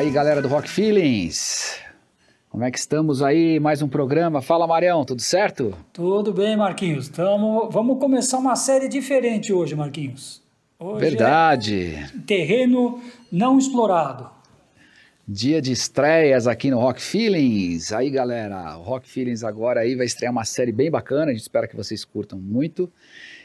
Aí, galera do Rock Feelings. Como é que estamos aí? Mais um programa. Fala, Marião, tudo certo? Tudo bem, Marquinhos. Tamo... Vamos começar uma série diferente hoje, Marquinhos. Hoje Verdade. É terreno não explorado. Dia de estreias aqui no Rock Feelings. Aí, galera, o Rock Feelings agora aí vai estrear uma série bem bacana. A gente espera que vocês curtam muito.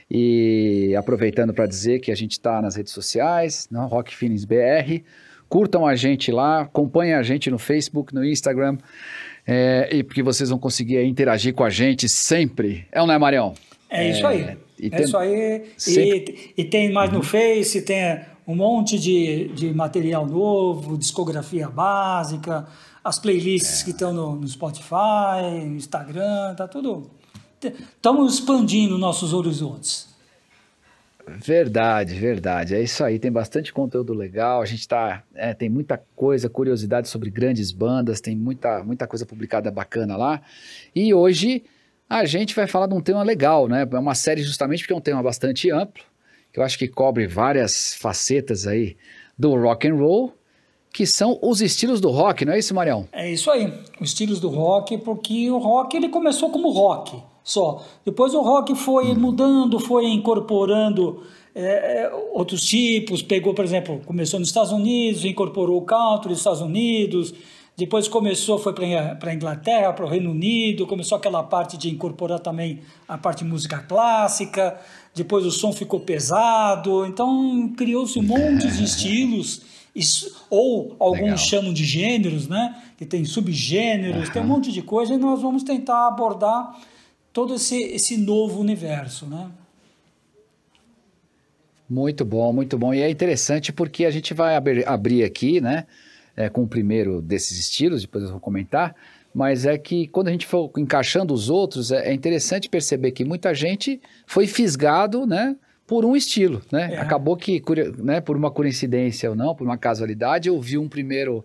E aproveitando para dizer que a gente está nas redes sociais, no Rock Feelings BR. Curtam a gente lá, acompanhem a gente no Facebook, no Instagram, é, e porque vocês vão conseguir interagir com a gente sempre. É ou não é, Marião? É, isso aí. É tem, isso aí. Sempre... E, e, tem mais uhum. no Face, tem um monte de, de material novo, discografia básica, as playlists é. que estão no, no Spotify, no Instagram, tá tudo. Estamos expandindo nossos horizontes. Verdade, verdade. É isso aí. Tem bastante conteúdo legal. A gente tá. É, tem muita coisa, curiosidade sobre grandes bandas, tem muita, muita coisa publicada bacana lá. E hoje a gente vai falar de um tema legal, né? É uma série justamente porque é um tema bastante amplo, que eu acho que cobre várias facetas aí do rock and roll, que são os estilos do rock, não é isso, Marião? É isso aí. Os estilos do rock, porque o rock ele começou como rock só. Depois o rock foi mudando, foi incorporando é, é, outros tipos. Pegou, por exemplo, começou nos Estados Unidos, incorporou o country nos Estados Unidos. Depois começou, foi para a Inglaterra, para o Reino Unido, começou aquela parte de incorporar também a parte de música clássica. Depois o som ficou pesado, então criou-se um monte de estilos, ou alguns Legal. chamam de gêneros, né? Que tem subgêneros, uhum. tem um monte de coisa, e nós vamos tentar abordar todo esse, esse novo universo, né? Muito bom, muito bom. E é interessante porque a gente vai abrir, abrir aqui, né, é, com o primeiro desses estilos, depois eu vou comentar, mas é que quando a gente for encaixando os outros, é, é interessante perceber que muita gente foi fisgado, né, por um estilo, né? É. Acabou que, né, por uma coincidência ou não, por uma casualidade, eu vi um primeiro,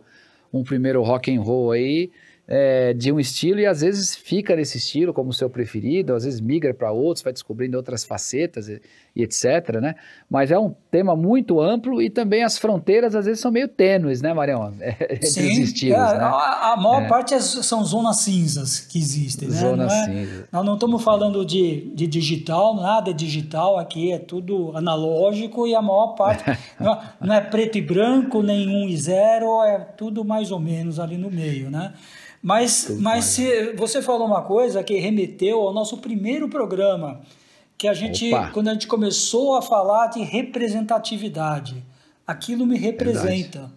um primeiro rock and roll aí, é, de um estilo e às vezes fica nesse estilo como seu preferido, às vezes migra para outros, vai descobrindo outras facetas e, etc, né? Mas é um tema muito amplo e também as fronteiras às vezes são meio tênues, né, Marião? É, entre Sim, os estilos, é, né? a, a, maior é. parte é, são zonas cinzas que existem, né? Zonas é, cinzas. Nós não estamos falando de, de digital, nada é digital aqui, é tudo analógico e a maior parte não, não é preto e branco, nenhum e zero, é tudo mais ou menos ali no meio, né? Mas, mas se, você falou uma coisa que remeteu ao nosso primeiro programa, que a gente, Opa. quando a gente começou a falar de representatividade, aquilo me representa. Verdade.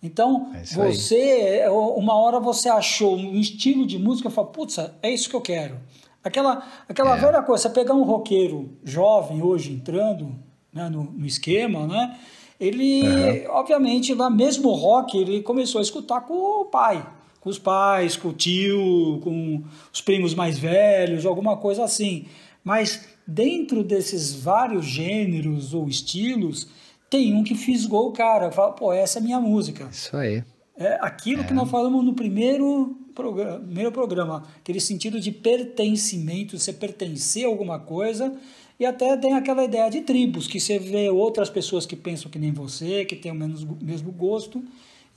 Então, é você, uma hora você achou um estilo de música e falou, putz, é isso que eu quero. Aquela, aquela é. velha coisa, você pegar um roqueiro jovem hoje entrando né, no, no esquema, né? Ele, uhum. obviamente, lá mesmo rock, ele começou a escutar com o pai com os pais, com o tio, com os primos mais velhos, alguma coisa assim. Mas dentro desses vários gêneros ou estilos, tem um que fisgou o cara, fala, pô, essa é minha música. Isso aí. É aquilo é. que nós falamos no primeiro programa, primeiro programa, aquele sentido de pertencimento, você pertencer a alguma coisa, e até tem aquela ideia de tribos, que você vê outras pessoas que pensam que nem você, que têm o mesmo gosto,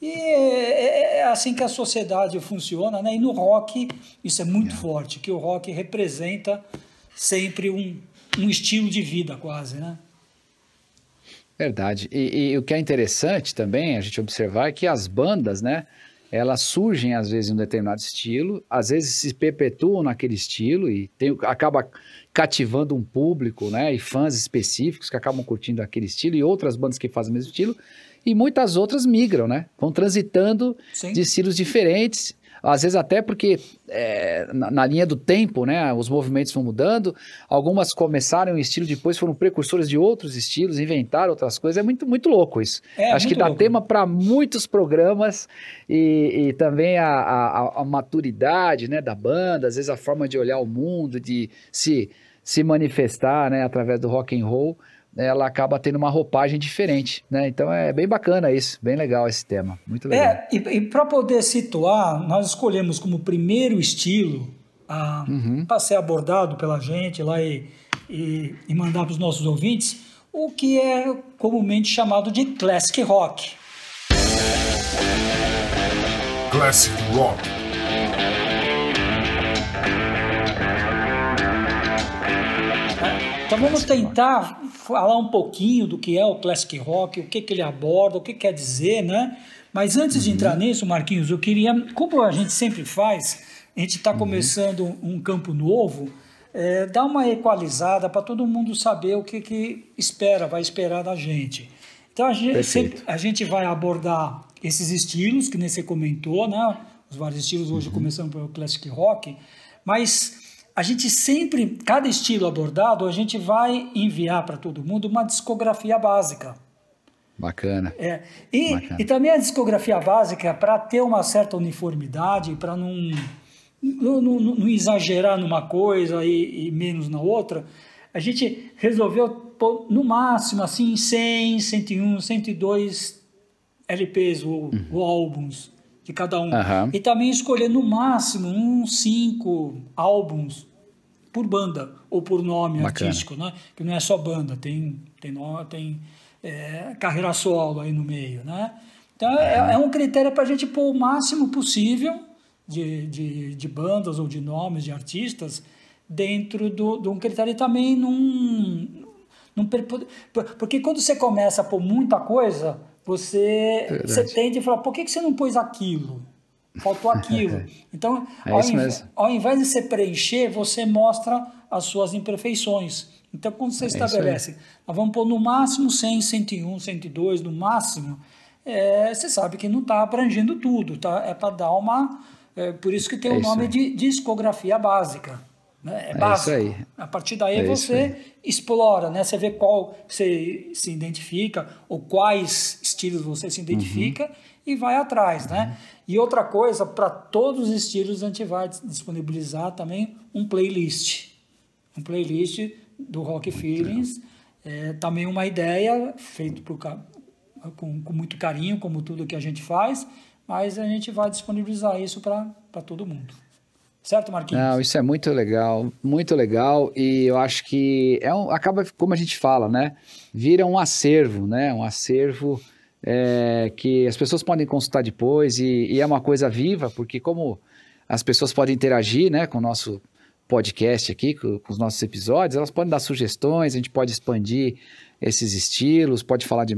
e é, é, é assim que a sociedade funciona, né? E no rock isso é muito é. forte, que o rock representa sempre um, um estilo de vida quase, né? Verdade. E, e, o que é interessante também a gente observar é que as bandas, né? Elas surgem às vezes em um determinado estilo, às vezes se perpetuam naquele estilo e tem, acaba cativando um público, né? E fãs específicos que acabam curtindo aquele estilo e outras bandas que fazem o mesmo estilo e muitas outras migram, né? Vão transitando Sim. de estilos diferentes, às vezes até porque é, na, na, linha do tempo, né? Os movimentos vão mudando, algumas começaram um estilo, depois foram precursores de outros estilos, inventaram outras coisas, é muito, muito louco isso. É, Acho que dá louco. tema para muitos programas e, e também a, a, a maturidade né, da banda, às vezes a forma de olhar o mundo, de se, se manifestar né, através do rock and roll ela acaba tendo uma roupagem diferente, né? Então é bem bacana isso, bem legal esse tema, muito legal. É, e, e para poder situar, nós escolhemos como primeiro estilo a, uhum. para ser abordado pela gente lá e, e, e mandar para os nossos ouvintes o que é comumente chamado de classic rock. Classic Rock. Então vamos tentar falar um pouquinho do que é o Classic Rock, o que, que ele aborda, o que quer dizer, né? Mas antes uhum. de entrar nisso, Marquinhos, eu queria, como a gente sempre faz, a gente está uhum. começando um campo novo, é, dar uma equalizada para todo mundo saber o que, que espera, vai esperar da gente. Então a gente, sempre, a gente vai abordar esses estilos que nem você comentou, né? Os vários estilos hoje uhum. começando pelo classic rock, mas a gente sempre, cada estilo abordado, a gente vai enviar para todo mundo uma discografia básica. Bacana. É. E, Bacana. e também a discografia básica para ter uma certa uniformidade, para não, não, não, não, exagerar numa coisa e, e menos na outra, a gente resolveu no máximo, assim, 100, 101, 102 LPs ou, uhum. ou álbuns de cada um. Uhum. E também escolher no máximo uns 5 álbuns por banda ou por nome Bacana. artístico, né? Que não é só banda, tem, tem, tem é, carreira solo aí no meio, né? Então é, é um critério para a gente pôr o máximo possível de, de, de bandas ou de nomes de artistas dentro do, de um critério e também num, não, porque quando você começa a pôr muita coisa, você, você tende a falar, por que, que você não pôs aquilo? Faltou aquilo. Então, é ao, invés, ao, invés de você preencher, você mostra as suas imperfeições. Então, quando você é estabelece, nós vamos pôr no máximo 100, 101, 102, no máximo, é, você sabe que não está abrangendo tudo, tá? é para dar uma... É, por isso que tem é o nome de discografia básica. Né? É, é básico. Isso aí. A partir daí é você explora, né? Você vê qual você se identifica ou quais estilos você se identifica uhum. e vai atrás, né? Uhum. E outra coisa, para todos os estilos a gente vai disponibilizar também um playlist. Um playlist do Rock Feelings. É, também uma ideia feita por, com, com muito carinho, como tudo que a gente faz, mas a gente vai disponibilizar isso para todo mundo. Certo, Marquinhos? Não, isso é muito legal, muito legal. E eu acho que é um, acaba, como a gente fala, né? Vira um acervo, né? Um acervo é, que as pessoas podem consultar depois e, e, é uma coisa viva, porque como as pessoas podem interagir, né? Com o nosso podcast aqui, com, com os nossos episódios, elas podem dar sugestões, a gente pode expandir esses estilos, pode falar de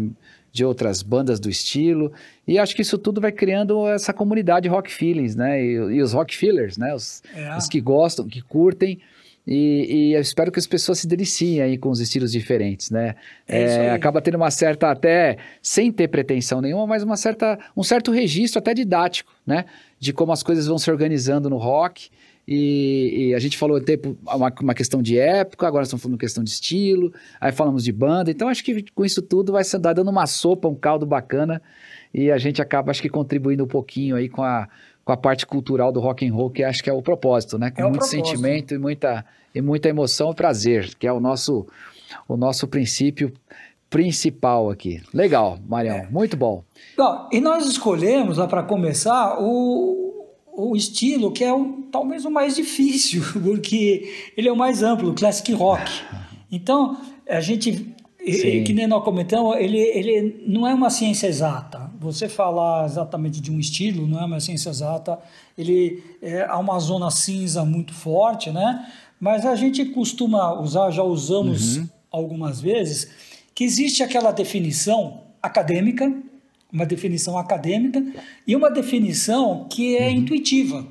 de outras bandas do estilo. E acho que isso tudo vai criando essa comunidade rock feelings, né? E, e os rock feelers, né? Os, é. os, que gostam, que curtem. E, e, eu espero que as pessoas se deliciem aí com os estilos diferentes, né? É é, acaba tendo uma certa, até sem ter pretensão nenhuma, mas uma certa, um certo registro até didático, né? De como as coisas vão se organizando no rock. E, e, a gente falou tempo uma, uma, questão de época, agora estamos falando questão de estilo, aí falamos de banda, então acho que com isso tudo vai se dando uma sopa, um caldo bacana, e a gente acaba acho que contribuindo um pouquinho aí com a, com a parte cultural do rock and roll, que acho que é o propósito, né? Com é muito propósito. sentimento e muita, e muita emoção e prazer, que é o nosso, o nosso princípio principal aqui. Legal, Marião, é. muito bom. bom. E nós escolhemos, lá para começar, o, o estilo que é o, talvez o mais difícil, porque ele é o mais amplo, o classic rock. Então, a gente, Sim. que nem nós comentamos, ele, ele não é uma ciência exata. Você falar exatamente de um estilo não é uma ciência exata. Ele é, há uma zona cinza muito forte, né? Mas a gente costuma usar, já usamos uhum. algumas vezes, que existe aquela definição acadêmica uma definição acadêmica e uma definição que é uhum. intuitiva,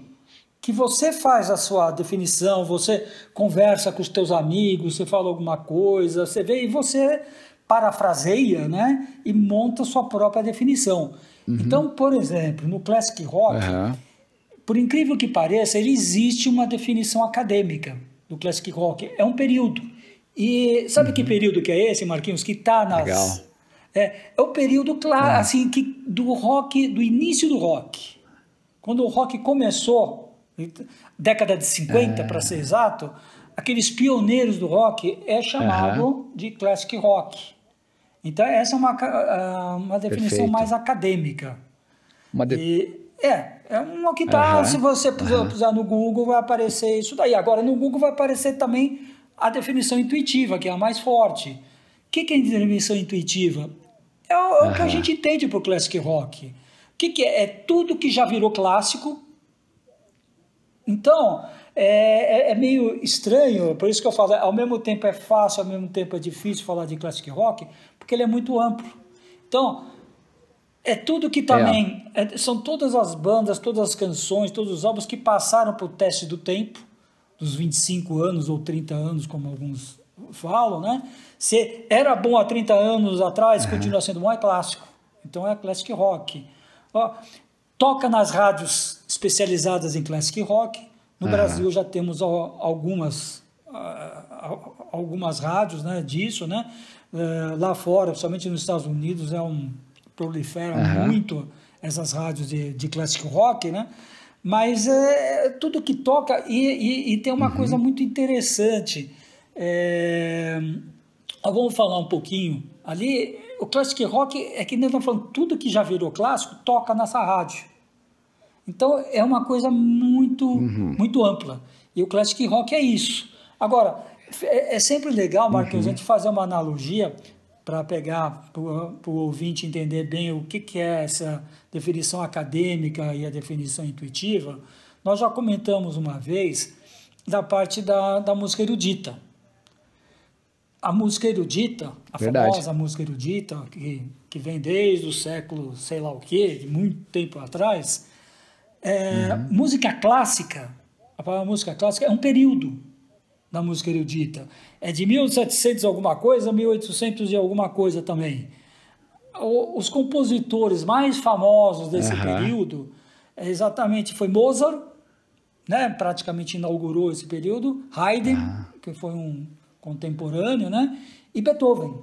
que você faz a sua definição, você conversa com os teus amigos, você fala alguma coisa, você vê e você parafraseia, né, e monta a sua própria definição. Uhum. Então, por exemplo, no classic rock, uhum. por incrível que pareça, ele existe uma definição acadêmica do classic rock. É um período. E sabe que uhum. período que é esse, Marquinhos? Que está nas Legal é, é o período claro, é. assim, que do rock, do início do rock. Quando o rock começou, década de 50 é. para ser exato, aqueles pioneiros do rock é chamado uhum. de classic rock. Então essa é uma, ah, uma definição Perfeito. mais acadêmica. Uma de... e, é, é uma que tá, uhum. se você puser, no Google vai aparecer isso daí. Agora no Google vai aparecer também a definição intuitiva, que é a mais forte. O que, que é definição intuitiva? É o, uhum. que a gente entende pro classic rock. O que, que é? É tudo que já virou clássico. Então, é, é, é, meio estranho, por isso que eu falo, ao mesmo tempo é fácil, ao mesmo tempo é difícil falar de classic rock, porque ele é muito amplo. Então, é tudo que também. É. É, são todas as bandas, todas as canções, todos os álbuns que passaram por teste do tempo, dos 25 anos ou 30 anos, como alguns falam, né? Se era bom há 30 anos atrás, uhum. continua sendo bom, é clássico. Então é classic rock. Ó, toca nas rádios especializadas em classic rock, no uhum. Brasil já temos algumas, algumas rádios né, disso, né? Eh, lá fora, principalmente nos Estados Unidos, é um proliferam uhum. muito essas rádios de, de classic rock, né? Mas é, é tudo que toca e, e, e tem uma uhum. coisa muito interessante. É, vamos falar um pouquinho ali. O classic rock é que nós estamos falando tudo que já virou clássico toca nessa rádio. Então é uma coisa muito, uhum. muito ampla. E o classic rock é isso. Agora, é, é sempre legal, Marquinhos, uhum. a gente fazer uma analogia para pegar, para o ouvinte entender bem o que, que é essa definição acadêmica e a definição intuitiva. Nós já comentamos uma vez da parte da, da música erudita. A música erudita, a Verdade. famosa música erudita, que, que vem desde o século sei lá o quê, de muito tempo atrás, é, uhum. Música clássica, a palavra música clássica é um período da música erudita. É de 1700 alguma coisa a 1800 e alguma coisa também. O, os compositores mais famosos desse uhum. período é exatamente foi Mozart, né, praticamente inaugurou esse período, Haydn, uhum. que foi um contemporâneo, né, e Beethoven.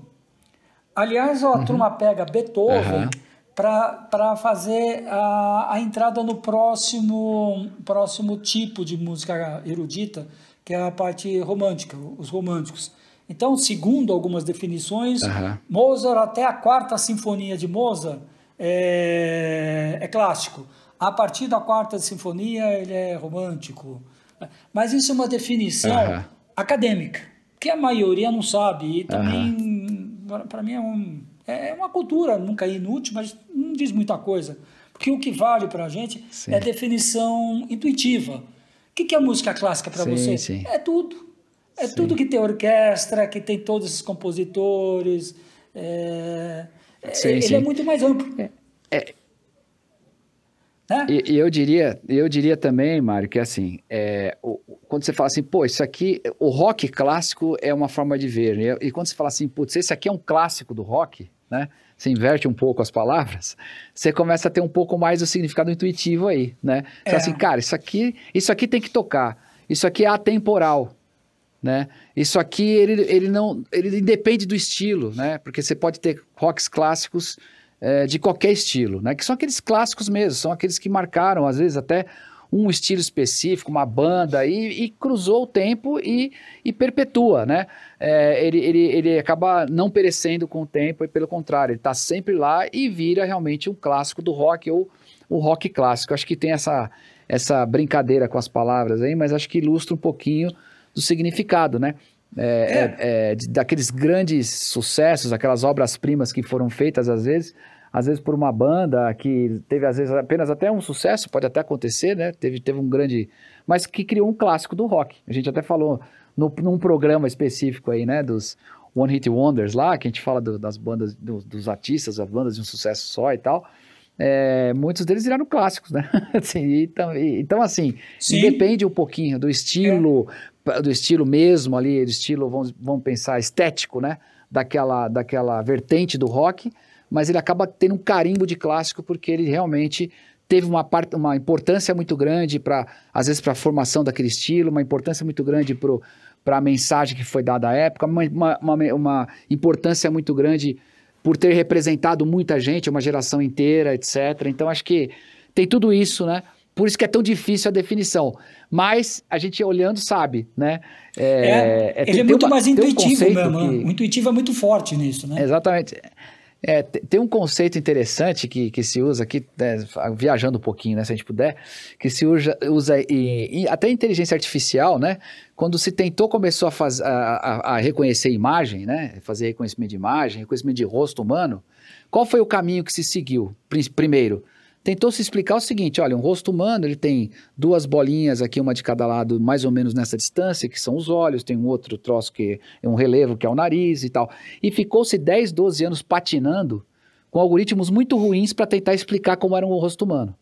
Aliás, a uhum. turma pega Beethoven para fazer a, a entrada no próximo, próximo tipo de música erudita, que é a parte romântica, os românticos. Então, segundo algumas definições, uhum. Mozart, até a quarta sinfonia de Mozart, é, é, clássico. A partir da quarta sinfonia, ele é romântico. Mas isso é uma definição uhum. acadêmica, que a maioria não sabe. E também, uhum. para mim, é um é, é uma cultura, nunca é inútil, mas não diz muita coisa. Porque o que vale para a gente sim. é a definição intuitiva. O que é música clássica para você? Sim. É tudo. É sim. tudo que tem orquestra, que tem todos esses compositores. É, é ele é muito mais amplo. É, é, né? E, e, eu diria, eu diria também, Mário, que assim, é, o, quando você fala assim, pô, isso aqui, o rock clássico é uma forma de ver, né? e quando você fala assim, putz, esse aqui é um clássico do rock, né? Você inverte um pouco as palavras, você começa a ter um pouco mais do significado intuitivo aí, né? Você é. fala assim, cara, isso aqui, isso aqui tem que tocar, isso aqui é atemporal, né? Isso aqui, ele, ele não, ele independe do estilo, né? Porque você pode ter rocks clássicos é, de qualquer estilo, né? Que são aqueles clássicos mesmo, são aqueles que marcaram, às vezes, até um estilo específico, uma banda, e, e cruzou o tempo e, e perpetua, né? É, ele, ele, ele acaba não perecendo com o tempo, e pelo contrário, ele está sempre lá e vira realmente um clássico do rock, ou o rock clássico. Acho que tem essa, essa brincadeira com as palavras aí, mas acho que ilustra um pouquinho do significado, né? É, é. É, é daqueles grandes sucessos, aquelas obras-primas que foram feitas às vezes, às vezes por uma banda que teve às vezes apenas até um sucesso, pode até acontecer, né? Teve, teve um grande, mas que criou um clássico do rock. A gente até falou no, num programa específico aí, né? Dos One Hit Wonders lá, que a gente fala do, das bandas, do, dos artistas, as bandas de um sucesso só e tal. É, muitos deles viraram clássicos, né? assim, então, então, assim, Sim. depende um pouquinho do estilo, é. do estilo mesmo ali, do estilo, vamos, vamos pensar, estético, né? Daquela, daquela vertente do rock mas ele acaba tendo um carimbo de clássico porque ele realmente teve uma, part, uma importância muito grande para, às vezes, para a formação daquele estilo, uma importância muito grande para a mensagem que foi dada à época, uma, uma, uma, uma, importância muito grande por ter representado muita gente, uma geração inteira, etc. Então, acho que tem tudo isso, né? Por isso que é tão difícil a definição. Mas a gente olhando sabe, né? É, é, é ele é muito uma, mais intuitivo um mesmo. Que... O intuitivo é muito forte nisso, né? Exatamente. É, tem um conceito interessante que, que se usa aqui, né, viajando um pouquinho, né, se a gente puder, que se usa, usa e, e até inteligência artificial, né, quando se tentou, começou a, faz, a, a, reconhecer imagem, né, fazer reconhecimento de imagem, reconhecimento de rosto humano, qual foi o caminho que se seguiu? Primeiro, tentou se explicar o seguinte: olha, um rosto humano ele tem duas bolinhas aqui, uma de cada lado, mais ou menos nessa distância, que são os olhos, tem um outro troço que é um relevo, que é o nariz e tal. E ficou-se 10, 12 anos patinando com algoritmos muito ruins para tentar explicar como era um rosto humano.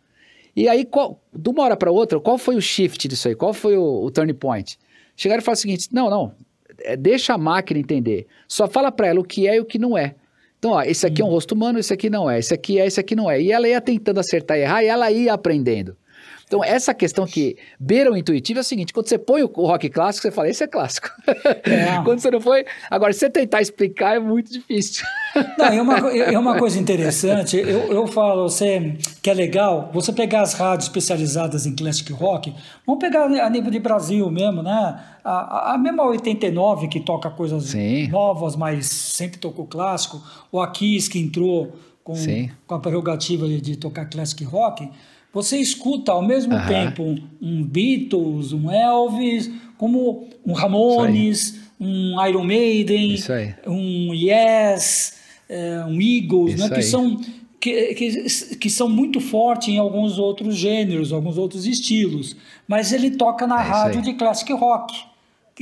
E aí, qual, de uma hora para outra, qual foi o shift disso aí? Qual foi o, o turning point? Chegaram e falaram o seguinte: não, não, é, deixa a máquina entender. Só fala para ela o que é e o que não é. Então, ó, esse aqui é um rosto humano, esse aqui não é, esse aqui é, esse aqui não é. E ela ia tentando acertar e errar e ela ia aprendendo. Então, essa questão que beira o intuitivo é o seguinte: quando você põe o rock clássico, você fala, esse é clássico. É. quando você não foi. Agora, se você tentar explicar, é muito difícil. Não, é uma, é uma coisa interessante. Eu, eu falo você, que é legal você pegar as rádios especializadas em classic rock. Vamos pegar a nível de Brasil mesmo, né? A, a mesma 89 que toca coisas Sim. novas, mas sempre tocou clássico. O Akis que entrou com, com a prerrogativa de, de tocar classic rock você escuta ao mesmo uhum. tempo um, um, Beatles, um Elvis, como um Ramones, um Iron Maiden, um Yes, é, um Eagles, né, que, são, que, que, que, são muito fortes em alguns outros gêneros, alguns outros estilos. Mas ele toca na é rádio de classic rock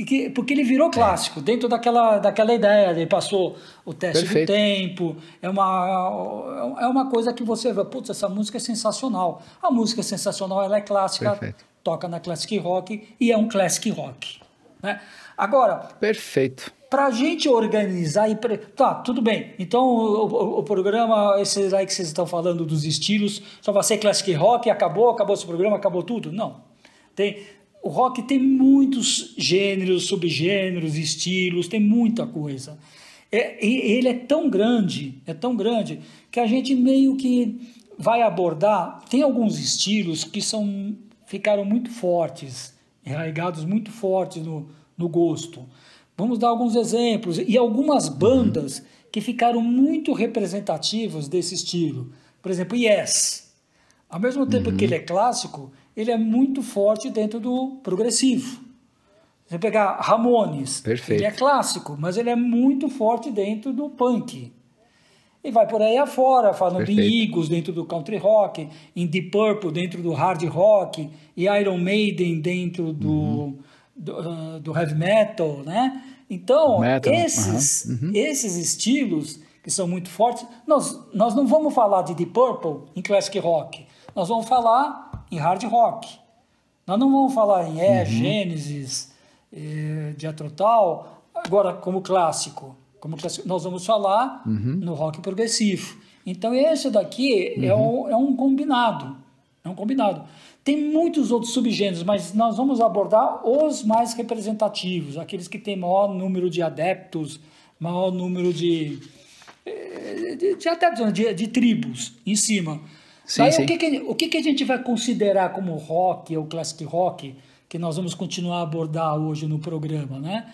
que, porque ele virou clássico, é. dentro daquela, daquela ideia, ele passou o teste Perfeito. do tempo, é uma, é uma coisa que você vê, putz, essa música é sensacional. A música é sensacional, ela é clássica, Perfeito. toca na classic rock e é um classic rock. Né? Agora... Perfeito. Para a gente organizar e... Pre... Tá, tudo bem. Então, o, o, o, programa, esses aí que vocês estão falando dos estilos, só vai ser classic rock, acabou, acabou esse programa, acabou tudo? Não. Tem, o rock tem muitos gêneros, subgêneros, estilos, tem muita coisa. É, ele é tão grande, é tão grande, que a gente meio que vai abordar. Tem alguns estilos que são ficaram muito fortes, enraigados muito fortes no, no gosto. Vamos dar alguns exemplos. E algumas bandas que ficaram muito representativas desse estilo. Por exemplo, Yes. Ao mesmo tempo uhum. que ele é clássico, ele é muito forte dentro do progressivo. Você pegar Ramones, Perfeito. ele é clássico, mas ele é muito forte dentro do punk. E vai por aí afora, falando Perfeito. em Eagles dentro do country rock, em Deep Purple dentro do hard rock, e Iron Maiden dentro do, uhum. do, uh, do, heavy metal, né? Então, metal. Esses, uhum. esses estilos que são muito fortes, nós, nós não vamos falar de Deep Purple em classic rock, nós vamos falar em hard rock. Nós não vamos falar em É, uhum. Gênesis, é, Jethro Tull, agora como clássico. Como clássico, nós vamos falar uhum. no rock progressivo. Então esse daqui é uhum. é, um, é um combinado. É um combinado. Tem muitos outros subgêneros, mas nós vamos abordar os mais representativos, aqueles que têm maior número de adeptos, maior número de, eh, de, de adeptos, de, de tribos em cima. Sim, Daí, sim. O, que, que, o que, que a gente vai considerar como rock ou classic rock, que nós vamos continuar a abordar hoje no programa, né?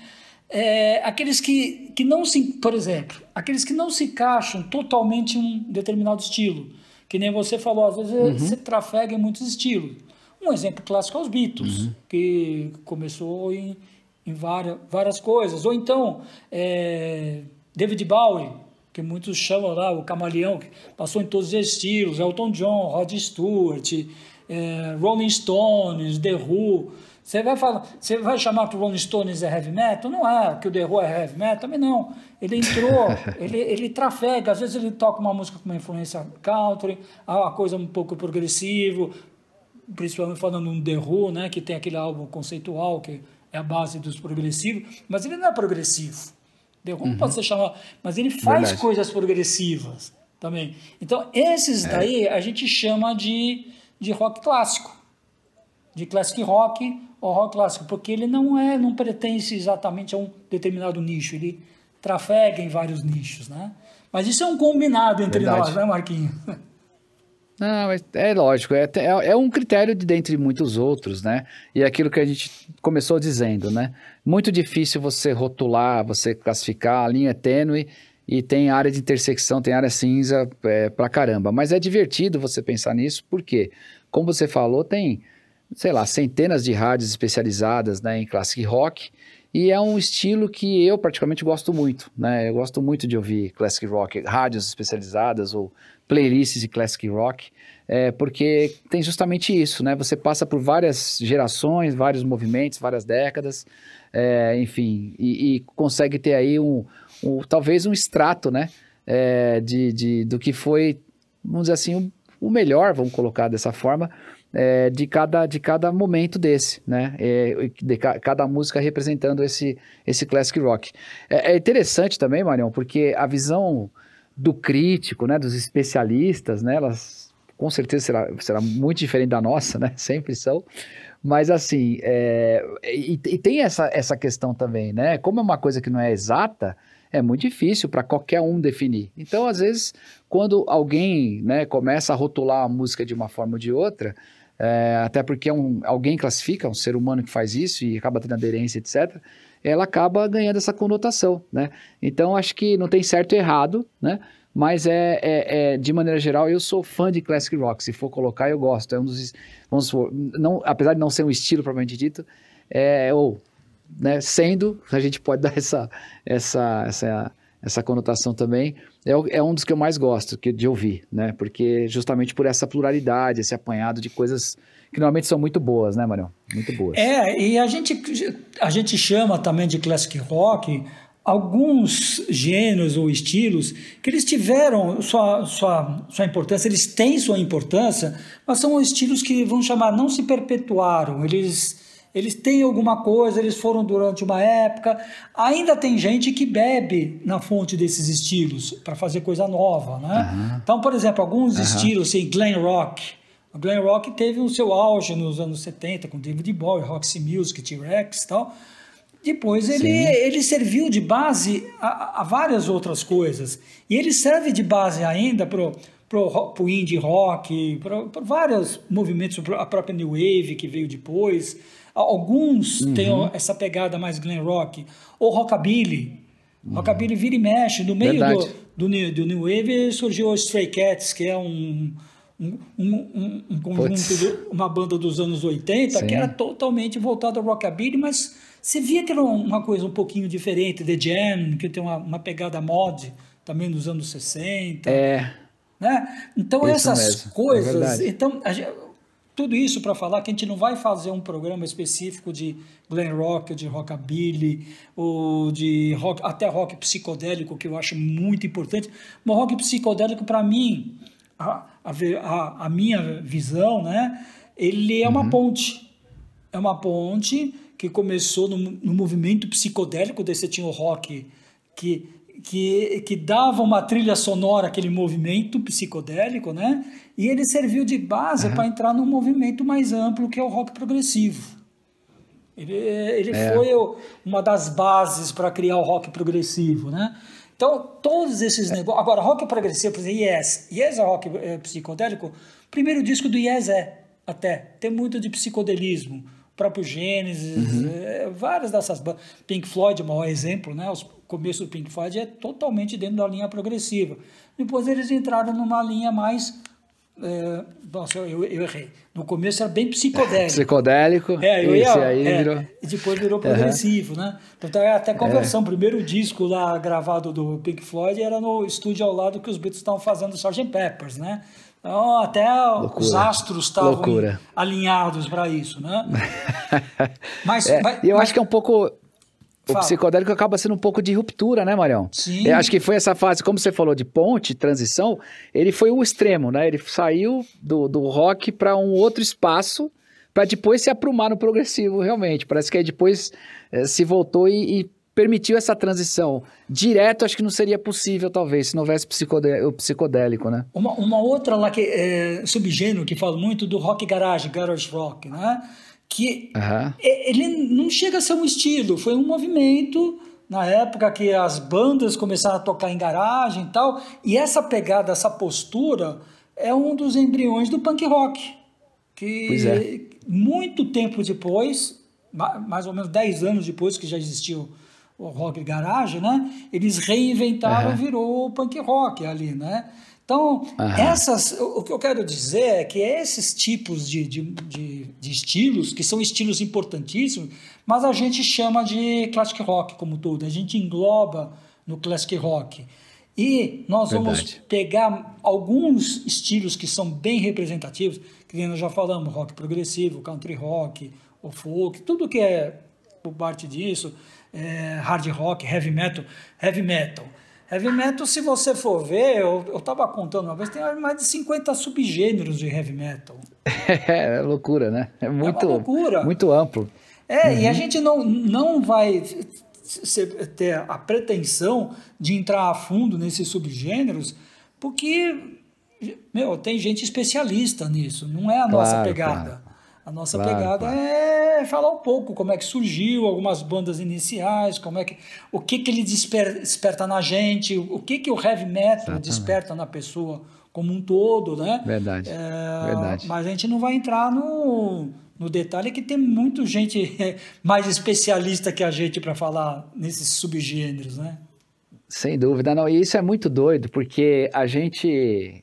É, aqueles que, que não se, por exemplo, aqueles que não se encaixam totalmente em um determinado estilo, que nem você falou, às vezes uhum. você trafega em muitos estilos. Um exemplo clássico é os Beatles, uhum. que começou em, em várias, várias coisas. Ou então, é, David Bowie, que muitos chamam lá o camaleão, que passou em todos os estilos, Elton John, Rod Stewart, é, Rolling Stones, The Who. Você vai, falar, você vai chamar que o Rolling Stones é heavy metal? Não é, que o The Who é heavy metal? Também não. Ele entrou, ele, ele trafega, às vezes ele toca uma música com uma influência country, uma coisa um pouco progressivo, principalmente falando um The Who, né, que tem aquele álbum conceitual que é a base dos progressivos, mas ele não é progressivo. Como uhum. pode ser chamado? Mas ele faz Verdade. coisas progressivas também. Então, esses é. daí a gente chama de, de rock clássico. De classic rock ou rock clássico, porque ele não é, não pertence exatamente a um determinado nicho, ele trafega em vários nichos, né? Mas isso é um combinado entre Verdade. nós, né, Marquinhos? Não, é lógico, é, é, é, um critério de dentre muitos outros, né? E é aquilo que a gente começou dizendo, né? Muito difícil você rotular, você classificar, a linha é tênue e tem área de intersecção, tem área cinza é, pra caramba. Mas é divertido você pensar nisso, porque, como você falou, tem, sei lá, centenas de rádios especializadas né, em classic rock E é um estilo que eu praticamente gosto muito, né? Eu gosto muito de ouvir classic rock, rádios especializadas ou playlists de classic rock, é, porque tem justamente isso, né? Você passa por várias gerações, vários movimentos, várias décadas, é, enfim, e, e, consegue ter aí um, um, talvez um extrato, né? É, de, de, do que foi, vamos dizer assim, o, o melhor, vamos colocar dessa forma, é, de, cada, de cada momento desse, né? É, de ca, cada música representando esse, esse classic rock. É, é, interessante também, Marião, porque a visão do crítico, né, dos especialistas, né, elas com certeza será, será muito diferente da nossa, né? Sempre são. Mas assim, é, e, e, tem essa, essa questão também, né? Como é uma coisa que não é exata, é muito difícil para qualquer um definir. Então, às vezes, quando alguém né, começa a rotular a música de uma forma ou de outra, é, até porque é um, alguém classifica, um ser humano que faz isso e acaba tendo aderência, etc., ela acaba ganhando essa conotação, né? Então, acho que não tem certo e errado, né? Mas é, é, é, de maneira geral, eu sou fã de classic rock. Se for colocar, eu gosto. É um dos, vamos supor, não, apesar de não ser um estilo propriamente dito, é, ou, né, sendo, a gente pode dar essa, essa, essa essa conotação também, é, é, um dos que eu mais gosto que, de ouvir, né? Porque justamente por essa pluralidade, esse apanhado de coisas que normalmente são muito boas, né, Marião? Muito boas. É, e a gente, a gente chama também de classic rock alguns gêneros ou estilos que eles tiveram sua, sua, sua importância, eles têm sua importância, mas são estilos que, vamos chamar, não se perpetuaram, eles eles têm alguma coisa, eles foram durante uma época. Ainda tem gente que bebe na fonte desses estilos para fazer coisa nova, né? Uhum. Então, por exemplo, alguns uhum. estilos, assim, glam rock. O glam rock teve o seu auge nos anos 70 com David Bowie, Roxy Music, T-Rex e tal. Depois ele, ele serviu de base a, a, várias outras coisas. E ele serve de base ainda para o indie rock, para vários movimentos, a própria New Wave que veio depois. Alguns uhum. têm essa pegada mais glam rock, ou rockabilly. Uhum. Rockabilly vira e mexe. No meio do, do, do, New Wave surgiu o Stray Cats, que é um, um, um, um conjunto, de, uma banda dos anos 80, Sim. que era totalmente voltada ao rockabilly, mas você via que era uma coisa um pouquinho diferente. The Jam, que tem uma, uma pegada mod, também dos anos 60. É. Né? Então, Isso essas mesmo. É coisas. É então, gente, tudo isso para falar que a gente não vai fazer um programa específico de glam rock, de rockabilly, ou de rock, até rock psicodélico, que eu acho muito importante. Mas rock psicodélico, para mim, a, a, a, minha visão, né, ele é uma uhum. ponte. É uma ponte que começou no, no movimento psicodélico, você tinha o rock que que, que dava uma trilha sonora aquele movimento psicodélico, né? E ele serviu de base uhum. para entrar num movimento mais amplo que é o rock progressivo. Ele, ele é. foi uma das bases para criar o rock progressivo, né? Então, todos esses é. negócios. Agora, rock progressivo, por exemplo, Yes. Yes é rock é, psicodélico. Primeiro disco do Yes é, até. Tem muito de psicodelismo. O próprio Gênesis, uhum. é, várias dessas bandas. Pink Floyd, o maior exemplo, né? Os começo do Pink Floyd é totalmente dentro da linha progressiva. Depois eles entraram numa linha mais é, nossa, eu, eu, errei. No começo era bem psicodélico. Psicodélico. É, eu ia, aí é, virou... E depois virou progressivo, uhum. né? Então é até conversão. É. O primeiro disco lá gravado do Pink Floyd era no estúdio ao lado que os Beatles estavam fazendo o Sgt. Peppers, né? Então, até Loucura. os astros estavam alinhados para isso, né? mas, é, mas, eu mas... acho que é um pouco o Fala. psicodélico acaba sendo um pouco de ruptura, né, Marião? Sim. Eu acho que foi essa fase, como você falou, de ponte, transição, ele foi o extremo, né? Ele saiu do, do rock para um outro espaço, para depois se aprumar no progressivo, realmente. Parece que aí depois é, se voltou e, e, permitiu essa transição. Direto, acho que não seria possível, talvez, se não houvesse o psicodélico, né? Uma, uma outra lá que é subgênero que fala muito do rock garage, garage rock, né? Que uhum. ele não chega a ser um estilo, foi um movimento na época que as bandas começaram a tocar em garagem e tal, e essa pegada, essa postura é um dos embriões do punk rock, que é. muito tempo depois, mais ou menos 10 anos depois que já existiu o rock garagem, né? Eles reinventaram uhum. virou o punk rock ali, né? Então, essas, o que eu quero dizer é que esses tipos de, de, de, de estilos, que são estilos importantíssimos, mas a gente chama de classic rock como todo, a gente engloba no classic rock. E nós Verdade. vamos pegar alguns estilos que são bem representativos, que nós já falamos, rock progressivo, country rock, o folk, tudo que é por parte disso, é, hard rock, heavy metal, heavy metal. Heavy metal, se você for ver, eu estava contando uma vez, tem mais de 50 subgêneros de heavy metal. É, loucura, né? É muito, é loucura. muito amplo. É, uhum. e a uhum. gente não, não vai ter a pretensão de entrar a fundo nesses subgêneros, porque, meu, tem gente especialista nisso, não é a claro, nossa pegada. Claro. A nossa claro, pegada é falar um pouco como é que surgiu, algumas bandas iniciais, como é que o que que ele desper, desperta na gente, o que que o heavy metal Exatamente. desperta na pessoa como um todo, né? Verdade. É, verdade. Mas a gente não vai entrar no no detalhe que tem muita gente mais especialista que a gente para falar nesses subgêneros, né? Sem dúvida, não. E isso é muito doido, porque a gente,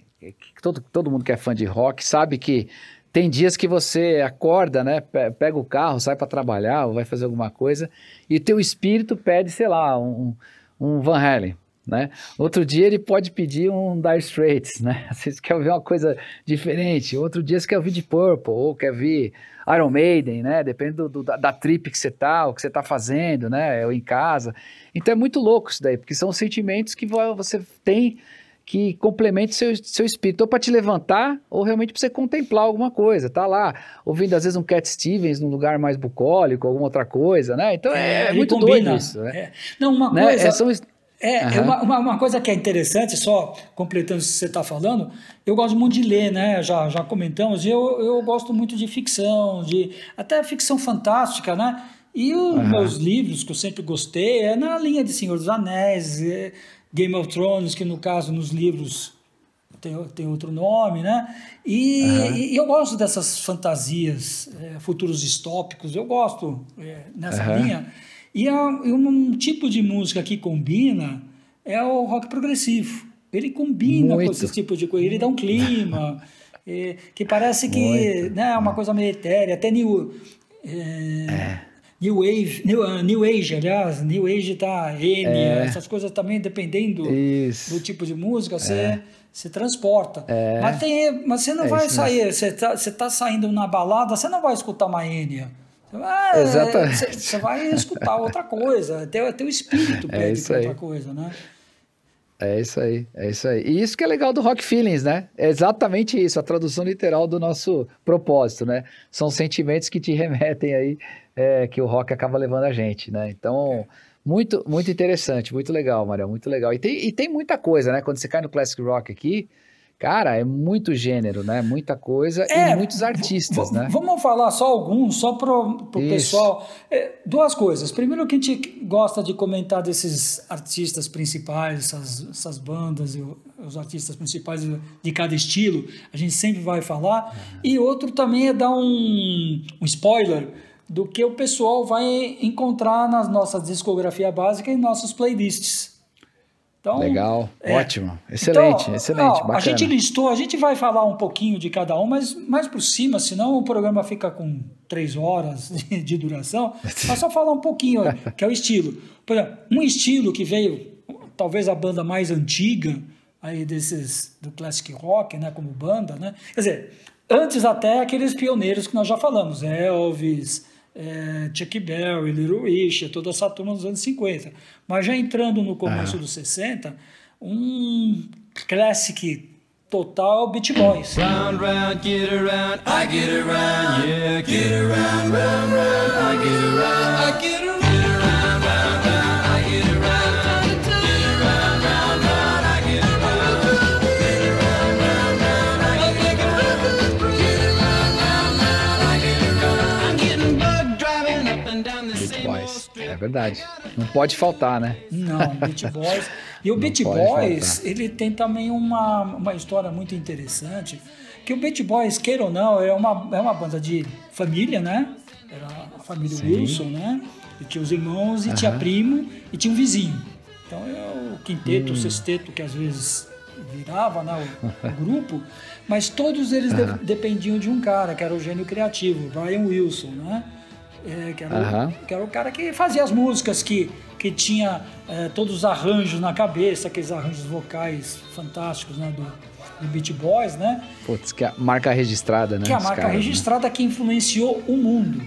todo, todo mundo que é fã de rock sabe que tem dias que você acorda, né? Pega o carro, sai para trabalhar ou vai fazer alguma coisa e teu espírito pede, sei lá, um, um Van Halen né? Outro dia ele pode pedir um Dire Straits, né? Você quer ouvir uma coisa diferente. Outro dia você quer ouvir de Purple, ou quer ouvir Iron Maiden, né? Depende do, do, da trip que você tá, o que você tá fazendo, né? Ou em casa. Então é muito louco isso daí, porque são sentimentos que você tem que complemente seu, seu espírito, ou para te levantar, ou realmente para você contemplar alguma coisa. Tá lá, ouvindo às vezes um Cat Stevens num lugar mais bucólico, alguma outra coisa, né? Então é, é muito combina. doido isso. Né? É. Não, uma né? coisa... É, são, é, uhum. é uma, uma, uma, coisa que é interessante, só completando o que você está falando, eu gosto muito de ler, né? Já, já comentamos, e eu, eu gosto muito de ficção, de até ficção fantástica, né? E os uhum. meus livros que eu sempre gostei é na linha de Senhor dos Anéis, é Game of Thrones, que no caso nos livros tem, tem outro nome, né? E, uhum. e eu gosto dessas fantasias, é, futuros distópicos, eu gosto é, nessa uhum. linha. E é um tipo de música que combina é o rock progressivo. Ele combina Muito. com esse tipo de coisa, ele dá um clima, é, que parece que né, é uma coisa meio etérea, até new, é, é. New Wave, new, uh, new Age, aliás, New Age tá Enya, é. essas coisas também, dependendo do tipo de música, você é. se transporta. É. Mas, tem, mas você não vai sair, você está você tá saindo na balada, você não vai escutar uma Enya. Ah, Exatamente. Você vai escutar outra coisa, até, até o espírito é pede é outra coisa, né? É isso aí, é isso aí. E isso que é legal do Rock Feelings, né? É exatamente isso, a tradução literal do nosso propósito, né? São sentimentos que te remetem aí, é, que o rock acaba levando a gente, né? Então, muito, muito interessante, muito legal, Maria, muito legal. E tem, e tem muita coisa, né? Quando você cai no Classic Rock aqui, Cara, é muito gênero, né? Muita coisa é, e muitos artistas, né? Vamos falar só alguns, só para o pessoal. É, duas coisas. Primeiro, que a gente gosta de comentar desses artistas principais, essas, essas bandas e os artistas principais de cada estilo, a gente sempre vai falar. Uhum. E outro também é dar um, um spoiler do que o pessoal vai encontrar na nossa discografia básica e nossos playlists. Então, Legal, é, ótimo, excelente, então, excelente, ó, A gente listou, a gente vai falar um pouquinho de cada um, mas mais por cima, senão o programa fica com três horas de, de duração. Mas só falar um pouquinho, que é o estilo. Por exemplo, um estilo que veio, talvez a banda mais antiga aí desses do classic rock, né, como banda, né? Quer dizer, antes até aqueles pioneiros que nós já falamos, Elvis, é, Chuck Berry, Little Richard, toda essa turma dos anos 50. Mas já entrando no começo ah. dos 60, um classic total Beach Boys. Round, round, get around, I get around, yeah, get around, round, round, verdade. Não pode faltar, né? Não, Beat Boys. E o Beat Boys, faltar. ele tem também uma, uma história muito interessante, que o Beat Boys, queira ou não, é uma, é uma banda de família, né? Era a família Sim. Wilson, né? E tinha os irmãos, e uh -huh. tinha primo, e tinha um vizinho. Então é o quinteto, hum. o sexteto, que às vezes virava né, o, o grupo, mas todos eles de, dependiam de um cara, que era o gênio criativo, Brian Wilson, né? É, que, era o, que, era o, cara que fazia as músicas, que, que tinha é, todos os arranjos na cabeça, aqueles arranjos vocais fantásticos né, do, do Beat Boys, né? Putz, que é a marca registrada, né? Que é a marca né? registrada né? que influenciou o mundo.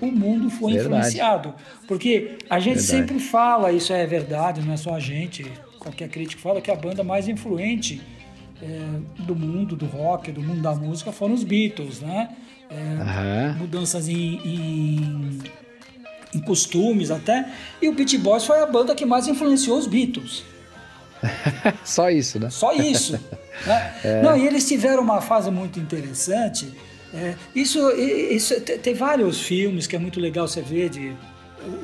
O mundo foi verdade. influenciado. Porque a gente verdade. sempre fala, isso é verdade, não é só a gente, qualquer crítico fala que a banda mais influente é, do mundo do rock, do mundo da música foram os Beatles, né? É, uhum. Mudanças em, em, em, costumes até. E o Beat Boys foi a banda que mais influenciou os Beatles. Só isso, né? Só isso. né? É. Não, e eles tiveram uma fase muito interessante. É, isso, isso tem vários filmes que é muito legal você ver de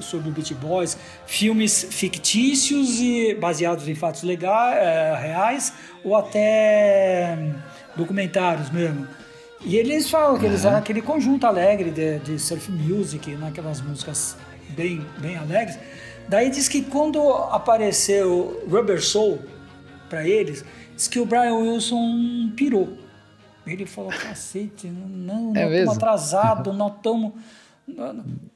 sobre o Beat Boys, filmes fictícios e baseados em fatos legais, é, reais ou até documentários mesmo. E eles falam que eles eram aquele conjunto alegre de, de surf music, naquelas músicas bem, bem alegres. Daí diz que quando apareceu Rubber Soul para eles, diz que o Brian Wilson pirou. Ele falou, cacete, não, é nós estamos atrasados, nós estamos...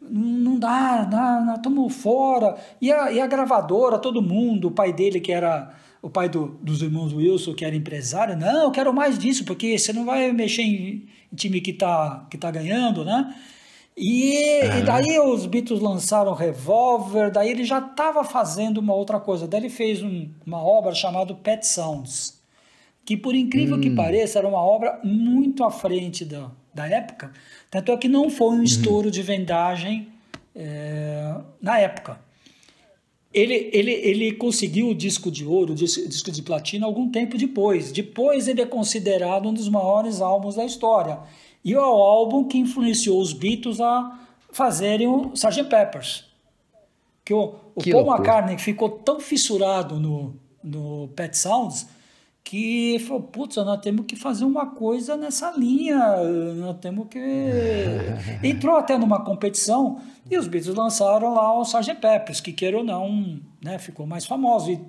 Não dá, nós estamos fora. E a, e a gravadora, todo mundo, o pai dele que era o pai do, dos irmãos Wilson, que era empresário, não, eu quero mais disso, porque você não vai mexer em, em time que está que tá ganhando, né? E, uhum. e, daí os Beatles lançaram Revolver, daí ele já estava fazendo uma outra coisa. Daí ele fez um, uma obra chamada Pet Sounds, que por incrível hum. que pareça era uma obra muito à frente da, da época, tanto é que não foi um uhum. estouro de vendagem é, na época. Ele, ele, ele conseguiu o disco de ouro, o disco de platina, algum tempo depois. Depois ele é considerado um dos maiores álbuns da história. E é o álbum que influenciou os Beatles a fazerem o Sgt. Peppers. Que o, o que Paul loucura. McCartney ficou tão fissurado no, no Pet Sounds que falou, putz, nós temos que fazer uma coisa nessa linha, nós temos que... Entrou até numa competição e os Beatles lançaram lá o Sgt. Peppers, que queira ou não, né, ficou mais famoso. E,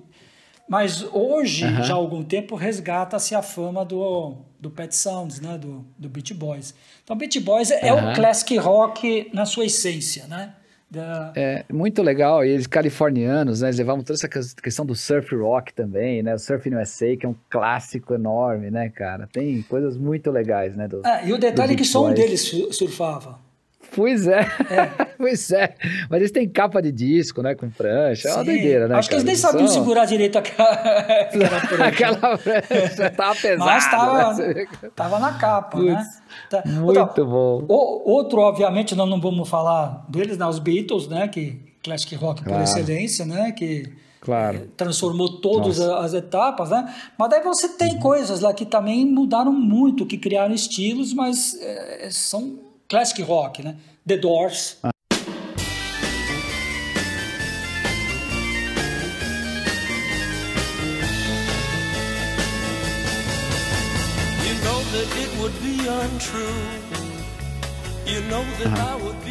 mas hoje, uhum. já há algum tempo, resgata-se a fama do, do Pet Sounds, né, do, do Beat Boys. Então, Beat Boys é, uhum. é o classic rock na sua essência, né? Da... É muito legal, e eles californianos, né, eles levavam toda essa questão do surf rock também, né, o Surf no USA, que é um clássico enorme, né, cara, tem coisas muito legais, né. Do, ah, e o detalhe é que só um deles surfava. Pois é. é. pois é. Mas eles têm capa de disco, né? Com prancha. É uma doideira, né? Acho cara? que eles nem sabiam são... segurar direito aquela, aquela prancha. tava pesada. Mas tava, né? tava na capa, Puts, né? Tá. Muito então, bom. O, outro, obviamente, nós não vamos falar deles, né? Os Beatles, né? Que classic rock claro. por excelência, né? Que claro. Eh, transformou todas as etapas, né? Mas daí você tem uhum. coisas lá que também mudaram muito, que criaram estilos, mas é, são classic rock, né? The Doors. Ah.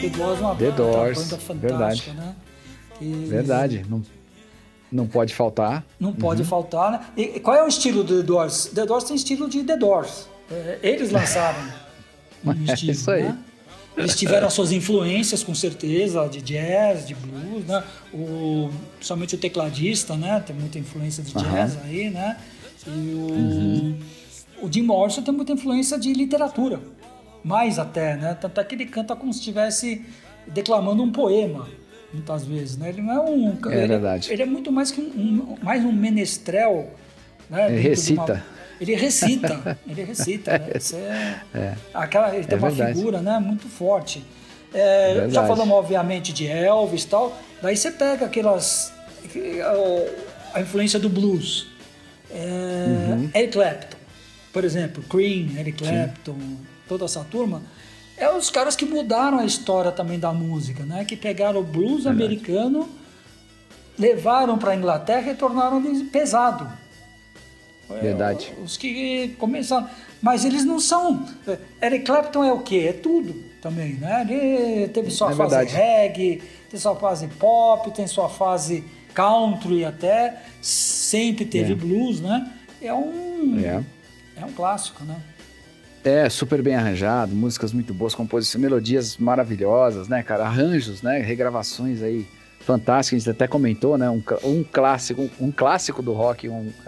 The Doors é uma The Doors, banda fantástica, verdade. né? E... Verdade, não, não pode faltar. Não pode uhum. faltar, né? E qual é o estilo do The Doors? The Doors tem estilo de The Doors. É, eles lançaram. Estilo, é isso aí. Né? Eles tiveram as suas influências, com certeza, de jazz, de blues, né? O, principalmente o tecladista, né? Tem muita influência de jazz uhum. aí, né? E o, uhum. o Jim Morrison tem muita influência de literatura. Mais até, né? Tanto é que ele canta como se estivesse declamando um poema, muitas vezes, né? Ele não é um... É ele, verdade. Ele é muito mais que um, um mais um menestrel, né? Ele recita. Ele recita, ele recita, né? É, é, Aquela, ele tem é uma verdade. figura né, muito forte. É, já falamos, obviamente, de Elvis e tal. Daí você pega aquelas. a influência do blues. É, uhum. Eric Clapton, por exemplo, Cream, Eric Clapton, Sim. toda essa turma. É os caras que mudaram a história também da música, né? Que pegaram o blues verdade. americano, levaram para a Inglaterra e tornaram ele pesado é, Verdade. É, os que começaram. Mas eles não são. Eric Clapton é o quê? É tudo também, né? Ele teve sua é fase verdade. reggae, tem sua fase pop, tem sua fase country até, sempre teve é. blues, né? é um, é. é um clássico, né? É, super bem arranjado, músicas muito boas, composições, melodias maravilhosas, né, cara? Arranjos, né? Regravações aí fantásticas, a gente até comentou, né? Um, um clássico, um, clássico do rock, um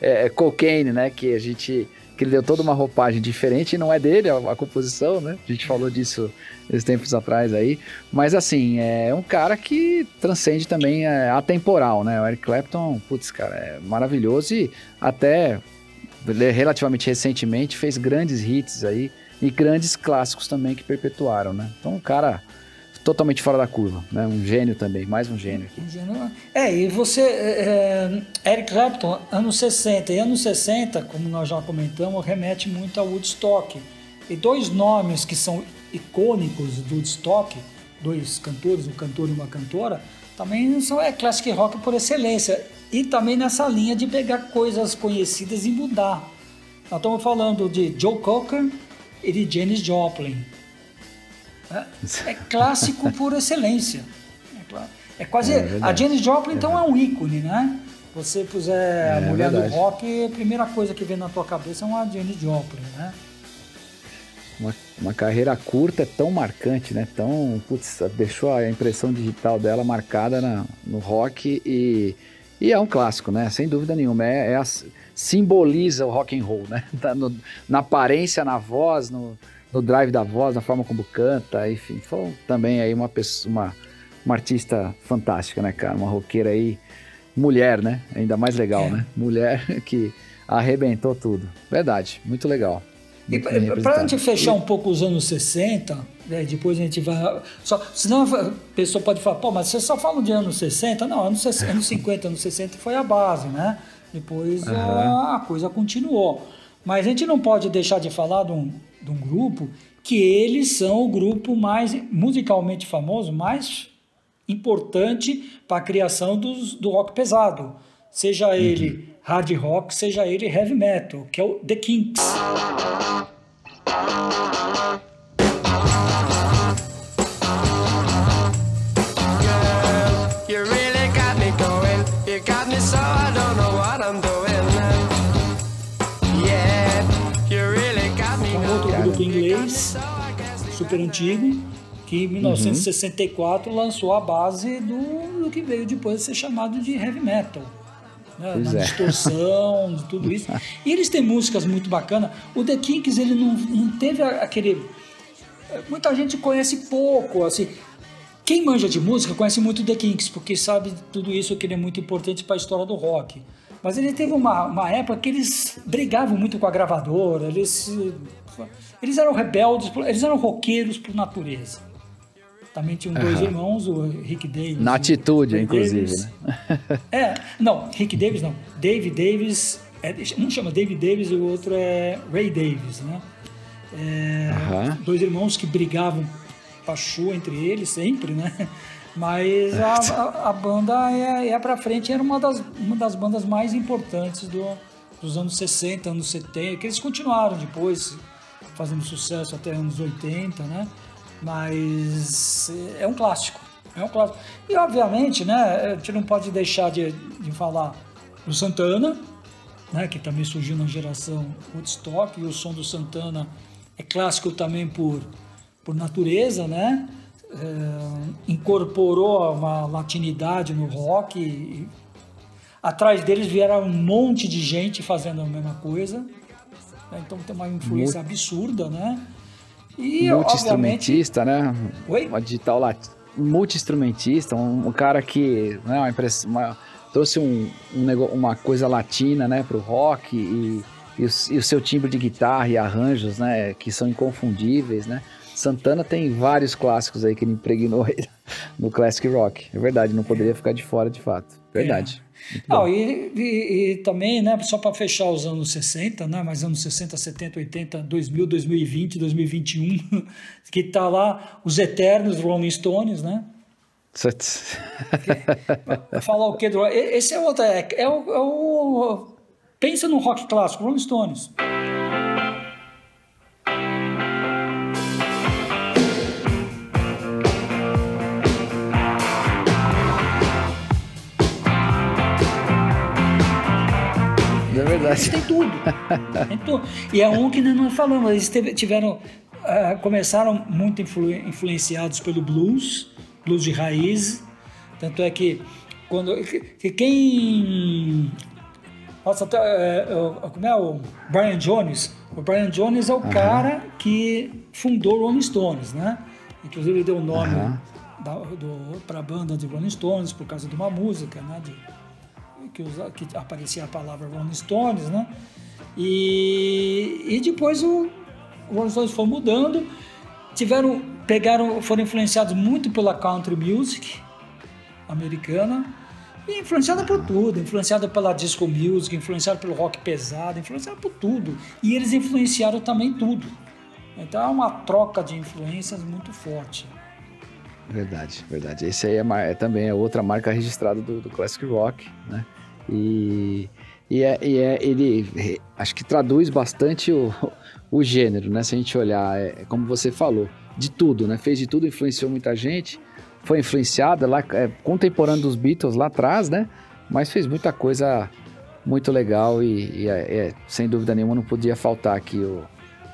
é, é, Cocaine, né? Que a gente que ele deu toda uma roupagem diferente, não é dele a, a, composição, né? A gente falou disso esses tempos atrás aí. Mas assim, é um cara que transcende também é, atemporal, né? O Eric Clapton, putz, cara, é maravilhoso e até relativamente recentemente fez grandes hits aí e grandes clássicos também que perpetuaram, né? Então, um cara totalmente fora da curva, né? Um gênio também, mais um gênio. Um gênio. É, e você, é, é Eric Clapton, anos 60 e anos 60, como nós já comentamos, remete muito ao Woodstock. E dois nomes que são icônicos do Woodstock, dois cantores, um cantor e uma cantora, também são é classic rock por excelência. E também nessa linha de pegar coisas conhecidas e mudar. Nós estamos falando de Joe Cocker e de Janis Joplin. É, é clássico por excelência. É, é quase. É a Janis Joplin, então, é um ícone, né? Você puser a é mulher do rock, a primeira coisa que vem na tua cabeça é uma Janis Joplin, né? Uma, uma carreira curta é tão marcante, né? Tão, putz, deixou a impressão digital dela marcada na, no rock e, e é um clássico, né? Sem dúvida nenhuma. É, é a, simboliza o rock and roll, né? No, na aparência, na voz, no, no drive da voz, na forma como canta, enfim. Foi também aí uma pessoa, uma, uma artista fantástica, né, cara? Uma roqueira aí, mulher, né? Ainda mais legal, é. né? Mulher que arrebentou tudo. Verdade, muito legal. E para a gente fechar um pouco os anos 60, né, depois a gente vai. Só, senão a pessoa pode falar, pô, mas você só fala de anos 60? Não, anos, 60, anos 50, anos 60 foi a base, né? Depois uhum. a, a, coisa continuou. Mas a gente não pode deixar de falar de um, de um grupo que eles são o grupo mais musicalmente famoso, mais importante para a criação dos, do rock pesado. Seja uhum. ele hard rock, seja ele heavy metal, que é o The Kinks. Super antigo, que em 1964 uhum. lançou a base do, do, que veio depois a ser chamado de heavy metal. Né? Na é. distorção, de tudo isso. E eles têm músicas muito bacanas. O The Kinks, ele não, não teve aquele. Muita gente conhece pouco, assim. Quem manja de música conhece muito The Kinks, porque sabe tudo isso que ele é muito importante para a história do rock. Mas ele teve uma, uma época que eles brigavam muito com a gravadora, eles eles eram rebeldes, eles eram roqueiros por natureza. Também tinham dois uhum. irmãos, o Rick Davis. Na atitude, inclusive. Né? é, não, Rick Davis não. Dave Davis, é, um chama Dave Davis e o outro é Ray Davis, né? É, uhum. Dois irmãos que brigavam pachu entre eles sempre, né? Mas a, a, a banda é, é pra frente, era uma das, uma das bandas mais importantes do, dos anos 60, anos 70, que eles continuaram depois fazendo sucesso até anos 80, né? Mas é um clássico, é um clássico. E obviamente, né, a gente não pode deixar de, de falar do Santana, né, que também surgiu na geração Woodstock, e o som do Santana é clássico também por, por natureza, né? É, incorporou uma latinidade no rock. E, atrás deles vieram um monte de gente fazendo a mesma coisa. Né? Então tem uma influência absurda, né? E, Multi-instrumentista, né? Oi? Uma digital lat... multi-instrumentista, um, um, cara que né, uma impress... uma... trouxe um, um negócio, uma coisa latina né, para o rock e, e, o, e o seu timbre de guitarra e arranjos né, que são inconfundíveis, né? Santana tem vários clássicos aí que ele impregnou no classic rock. É verdade, não poderia ficar de fora de fato. Verdade. É. Não, e, e, e, também, né, só para fechar os anos 60, né, mas anos 60, 70, 80, 2000, 2020, 2021, que tá lá os eternos Rolling Stones, né? Falar o que? Esse é outro, é, é, o, é o... Pensa no rock clássico, Rolling Stones. Eles têm tudo. tem tudo. E é um que nós falamos, eles tiveram, uh, começaram muito influ, influenciados pelo blues, blues de raiz, tanto é que quando que, quem nossa, até, é, como é o Brian Jones? O Brian Jones é o cara que fundou Rolling Stones, né? Inclusive ele deu o nome uhum. para a banda de Rolling Stones por causa de uma música, né? De, que, usa, que aparecia a palavra Rolling Stones, né? E, e depois o, o Rolling Stones foi mudando, tiveram, pegaram, foram influenciados muito pela country music americana e influenciada por tudo, influenciada pela disco music, influenciada pelo rock pesado, influenciada por tudo. E eles influenciaram também tudo. Então é uma troca de influências muito forte. Verdade, verdade. Esse aí é, é também é outra marca registrada do, do Classic Rock, né? E, e, é, e é, ele acho que traduz bastante o, o gênero, né? Se a gente olhar, é, como você falou, de tudo, né? Fez de tudo, influenciou muita gente foi influenciada lá, é, contemporânea dos Beatles lá atrás, né? Mas fez muita coisa muito legal e, e é, é, sem dúvida nenhuma não podia faltar aqui o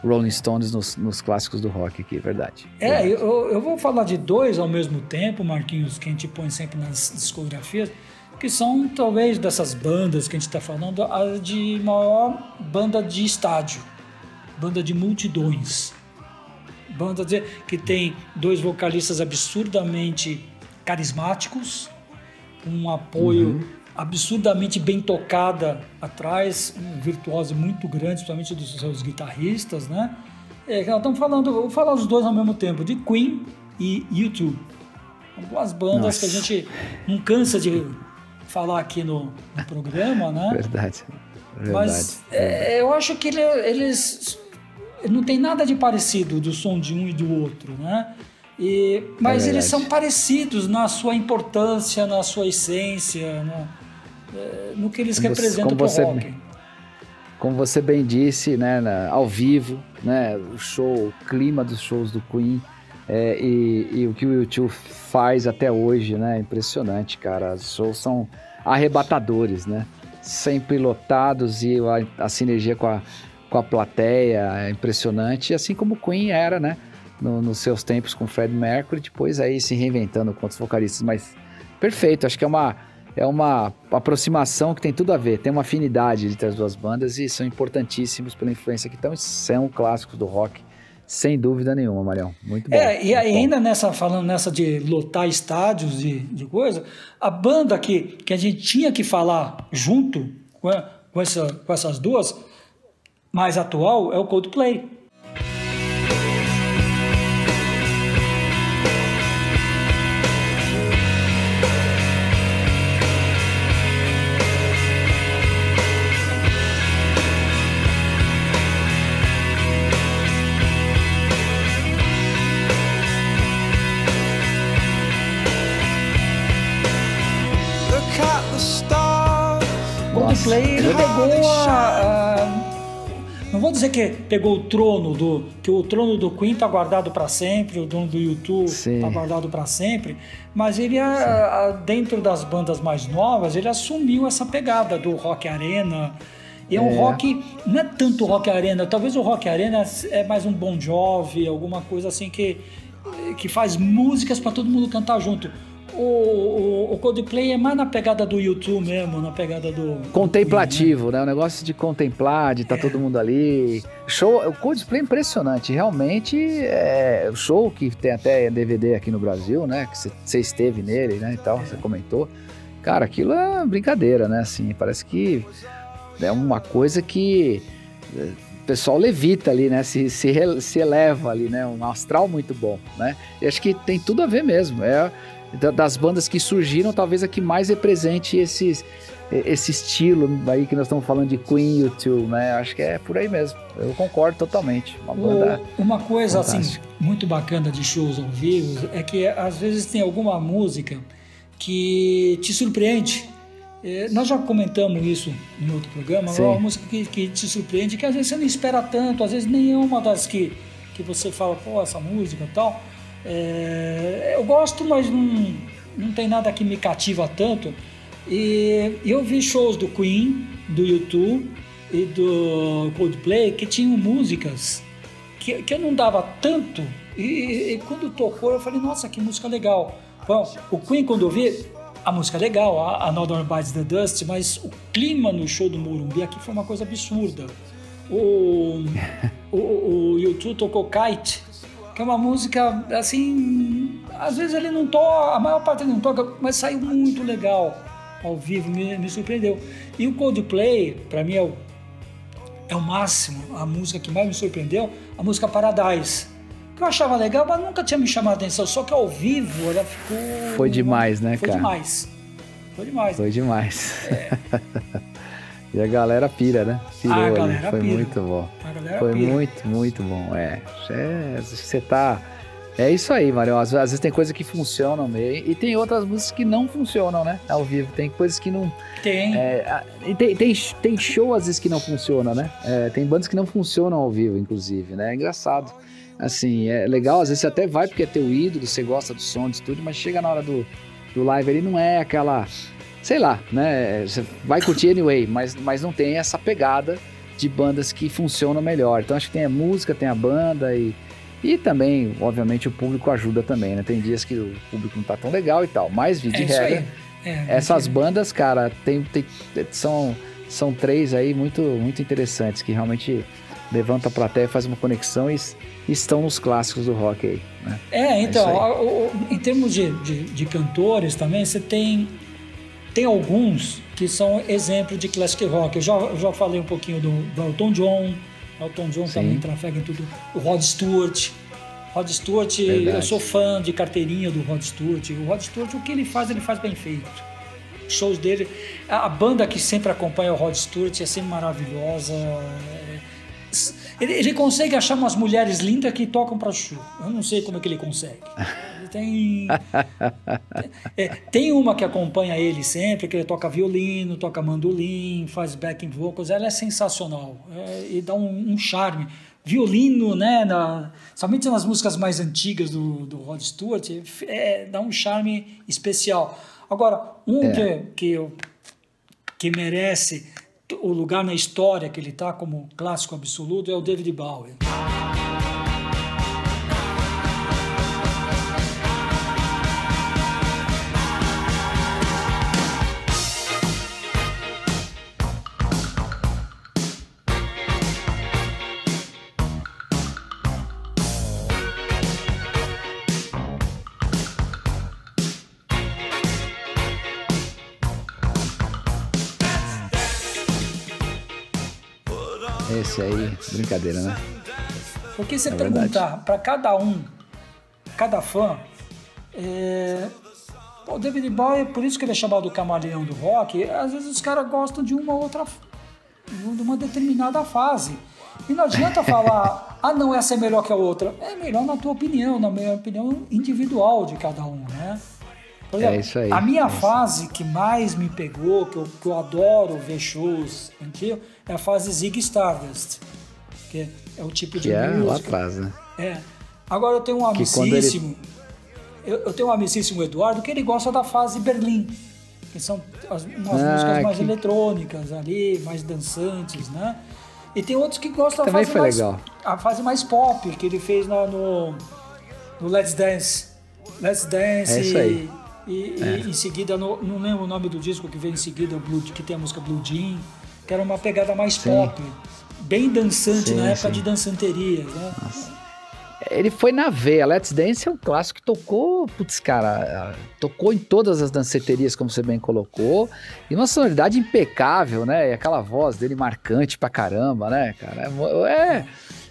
Rolling Stones nos, nos clássicos do rock aqui, é verdade. É, eu, eu vou falar de dois ao mesmo tempo, Marquinhos, que a gente põe sempre nas discografias, que são talvez dessas bandas que a gente está falando, a de maior banda de estádio, banda de multidões banda que tem dois vocalistas absurdamente carismáticos, um apoio uhum. absurdamente bem tocada atrás, um virtuoso muito grande, principalmente dos seus guitarristas, né? É, estamos falando, vou falar os dois ao mesmo tempo, de Queen e U2. São duas bandas Nossa. que a gente não cansa de falar aqui no, no programa, né? Verdade. Verdade. Mas é, eu acho que ele, eles não tem nada de parecido do som de um e do outro, né? E, mas é eles são parecidos na sua importância, na sua essência, no, é, no que eles como representam para o rock. Como você bem disse, né, na, ao vivo, né, o show, o clima dos shows do Queen é, e, e, o que o YouTube faz até hoje, né, impressionante, cara. Os shows são arrebatadores, né? Sempre lotados e a, a sinergia com a, com a plateia, é impressionante, assim como Queen era, né? No, nos seus tempos com Fred Mercury, depois aí se reinventando com outros vocalistas, mas perfeito, acho que é uma, é uma aproximação que tem tudo a ver, tem uma afinidade entre as duas bandas e são importantíssimos pela influência que estão, são clássicos do rock, sem dúvida nenhuma, Marião. Muito bom. É, e ainda nessa, falando nessa de lotar estádios de, de coisa, a banda que, que a gente tinha que falar junto com, com, essa, com essas duas mais atual é o. Coldplay não vou dizer que pegou o trono do. que o trono do Queen tá guardado para sempre, o dono do YouTube Sim. tá guardado para sempre, mas ele, a, a, dentro das bandas mais novas, ele assumiu essa pegada do rock arena. E é um é. rock, não é tanto rock arena, talvez o rock arena é mais um Bon Jovi, alguma coisa assim que, que faz músicas para todo mundo cantar junto o, o, o, Coldplay é mais na pegada do YouTube mesmo, na pegada do. Contemplativo, né? né? O negócio de contemplar, de estar tá é. todo mundo ali. Show, o Coldplay é impressionante. Realmente é o show que tem até DVD aqui no Brasil, né? Que você esteve nele, né? E tal, você comentou. Cara, aquilo é brincadeira, né? Assim, parece que é uma coisa que é, o pessoal levita ali, né? Se, se, se eleva ali, né? Um astral muito bom, né? E acho que tem tudo a ver mesmo. É das bandas que surgiram, talvez a que mais represente esses, esse estilo aí que nós estamos falando de Queen, YouTube, né? Acho que é por aí mesmo. Eu concordo totalmente. Uma, banda uma coisa assim, fantástica. assim muito bacana de shows ao vivo é que às vezes tem alguma música que te surpreende. É, nós já comentamos isso em outro programa, é uma música que, que, te surpreende, que às vezes você não espera tanto, às vezes nenhuma das que, que você fala, pô, essa música e tal. É, eu gosto, mas não, não tem nada que me cativa tanto. E eu vi shows do Queen, do YouTube, e do Coldplay que tinham músicas que, que eu não dava tanto e, e, quando tocou eu falei, nossa, que música legal. Bom, o Queen quando eu vi, a música é legal, a, a Northern Bites the Dust, mas o clima no show do Morumbi aqui foi uma coisa absurda. O, o, o YouTube tocou Kite, é uma música assim, às vezes ele não toca, a maior parte ele não toca, mas saiu muito legal ao vivo, me, me surpreendeu. E o Coldplay, para mim, é o, é o máximo, a música que mais me surpreendeu, a música Paradise. Que eu achava legal, mas nunca tinha me chamado a atenção, só que ao vivo ela ficou. Foi demais, né, foi cara? Foi demais. Foi demais. Foi demais. É. e a galera pira, né? Pirou a galera Foi pira. muito bom. Foi pira. muito, muito bom. É. você tá é isso aí, Mário. Às, às, vezes tem coisas que funcionam meio e tem outras músicas que não funcionam, né? Ao vivo. Tem coisas que não. Tem. É, tem, tem, tem, show às vezes que não funciona, né? É, tem bandas que não funcionam ao vivo, inclusive, né? É engraçado. Assim, é legal, às vezes você até vai porque é teu ídolo, você gosta do som, de estúdio, mas chega na hora do, do live ele não é aquela. Sei lá, né? Você vai curtir anyway, mas, mas não tem essa pegada de bandas que funcionam melhor. Então acho que tem a música, tem a banda e e também, obviamente, o público ajuda também, né? Tem dias que o público não tá tão legal e tal. Mas, de é regra, é, essas bandas, cara, tem, tem, são, são três aí muito, muito interessantes que realmente levantam a plateia, faz uma conexão e, e estão nos clássicos do rock aí. Né? É, então, é em termos de, de, de, cantores também, você tem, tem alguns que são exemplos de classic rock. Eu já, já falei um pouquinho do, do Elton John, Elton John Sim. também trafega em tudo. O Rod Stewart. Rod Stewart, Verdade. eu sou fã de carteirinha do Rod Stewart. O Rod Stewart, o que ele faz, ele faz bem feito. Shows dele. A banda que sempre acompanha o Rod Stewart é sempre maravilhosa. Ele, ele consegue achar umas mulheres lindas que tocam para show. Eu não sei como é que ele consegue. Tem. é, tem uma que acompanha ele sempre, que ele toca violino, toca mandolim, faz backing vocals. Ela é sensacional é, e dá um, um, charme. Violino, né? Na, somente nas músicas mais antigas do, do Rod Stewart, é, dá um charme especial. Agora, um é. que, que, eu, que merece o lugar na história que ele está como clássico absoluto é o David Bowie. Esse aí, brincadeira, né? Porque você é perguntar para cada um, cada fã, é... o David Bowie, por isso que ele é chamado o camaleão do rock, às vezes os caras gostam de uma outra, de uma determinada fase. E não adianta falar, ah não, essa é melhor que a outra. É melhor na tua opinião, na minha opinião individual de cada um, né? Por exemplo, é isso aí. A minha é fase que mais me pegou, que eu, que eu adoro ver shows antigos, é a fase Zig Stardust. Que é o tipo que de é música. lá atrás, né? É. Agora eu tenho um amicíssimo. Ele... Eu, eu, tenho um amicíssimo Eduardo que ele gosta da fase Berlim. Que são as, umas ah, músicas mais que... eletrônicas ali, mais dançantes, né? E tem outros que gostam Também da fase foi mais, legal. a fase mais pop, que ele fez no, no, no Let's Dance. Let's Dance é isso aí. E, é. e em seguida, no, não lembro o nome do disco que vem em seguida, Blue, que tem a música Blue Jean, que era uma pegada mais sim. pop, bem dançante sim, na época sim. de dançanteria. Né? Nossa. Ele foi na veia. Let's Dance é um clássico que tocou, putz, cara, tocou em todas as danceterias, como você bem colocou, e uma sonoridade impecável, né? E aquela voz dele marcante pra caramba, né, cara? É,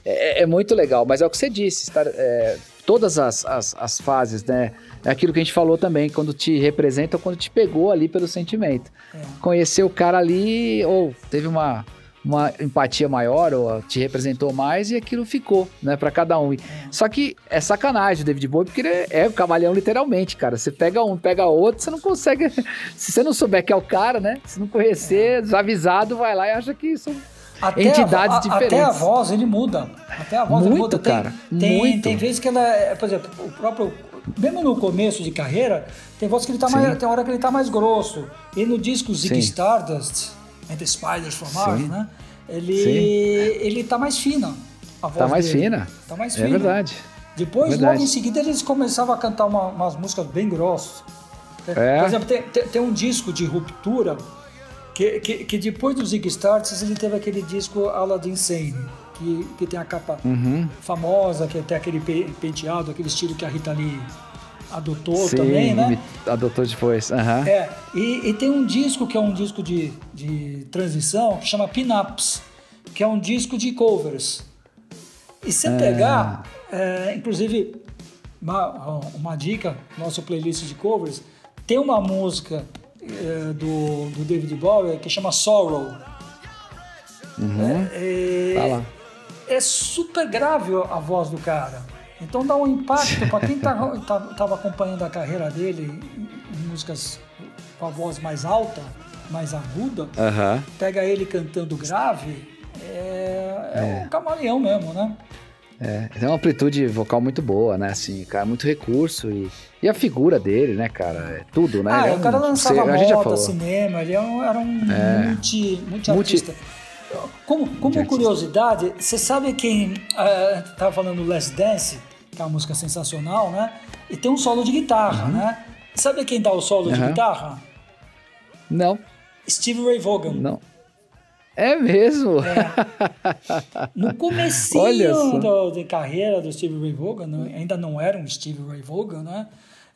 é, é muito legal, mas é o que você disse, estar, é, todas as, as, as fases, né? É aquilo que a gente falou também, quando te representa ou quando te pegou ali pelo sentimento. É. Conhecer o cara ali, ou teve uma, uma empatia maior, ou te representou mais, e aquilo ficou, né, para cada um. É. Só que é sacanagem o David Bowie, porque ele é, o camaleão literalmente, cara. Você pega um, pega outro, você não consegue. Se você não souber que é o cara, né? Se não conhecer, é. desavisado, vai lá e acha que são. Até entidades a, diferentes. Até a voz ele muda. Até a voz muito, ele muda. Tem, cara. Tem, muito. tem vezes que ela, é, por exemplo, o próprio mesmo no começo de carreira, tem voz que ele tá mais, tem hora que ele tá mais grosso. E no disco Zig Stardust, and the Spiders from Mars, né? ele, ele tá mais fina. A voz tá mais dele. fina. Tá mais é fina. É verdade. Depois, é verdade. logo em seguida, eles começavam a cantar uma, umas músicas bem grossas. É. Por exemplo, tem, tem, tem, um disco de ruptura que, que, que, depois do Zig Stardust ele teve aquele disco Aladdin Sane, que, que tem a capa uhum. famosa, que tem aquele penteado, aquele estilo que a Rita Lee adotou Sim, também, né? Adotou depois. Uhum. É, e, e, tem um disco que é um disco de, de transição que chama Pin-Ups, que é um disco de covers. E se é. pegar, é, inclusive, uma, uma dica, nosso playlist de covers, tem uma música é, do, do David Bowie que chama Sorrow. Uhum. É, tá lá. É super grave a voz do cara. Então dá um impacto para quem estava tá, tá, acompanhando a carreira dele em músicas com a voz mais alta, mais aguda, uhum. pega ele cantando grave, é, é, é. um camaleão mesmo, né? É, tem uma amplitude vocal muito boa, né? Assim, cara, muito recurso e, e a figura dele, né, cara? É tudo, né? Ah, é o cara lançava sei, moda, cinema, ele era um, era um é. multi, multi artista. Como, como curiosidade, você sabe quem uh, tava falando Last Dance, que é uma música sensacional, né? E tem um solo de guitarra, uhum. né? Sabe quem dá o solo uhum. de guitarra? Não. Steve Ray Vaughan. Não. É mesmo? É. No comecinho do, de carreira do Steve Ray Vaughan, ainda não era um Steve Ray Vaughan, né?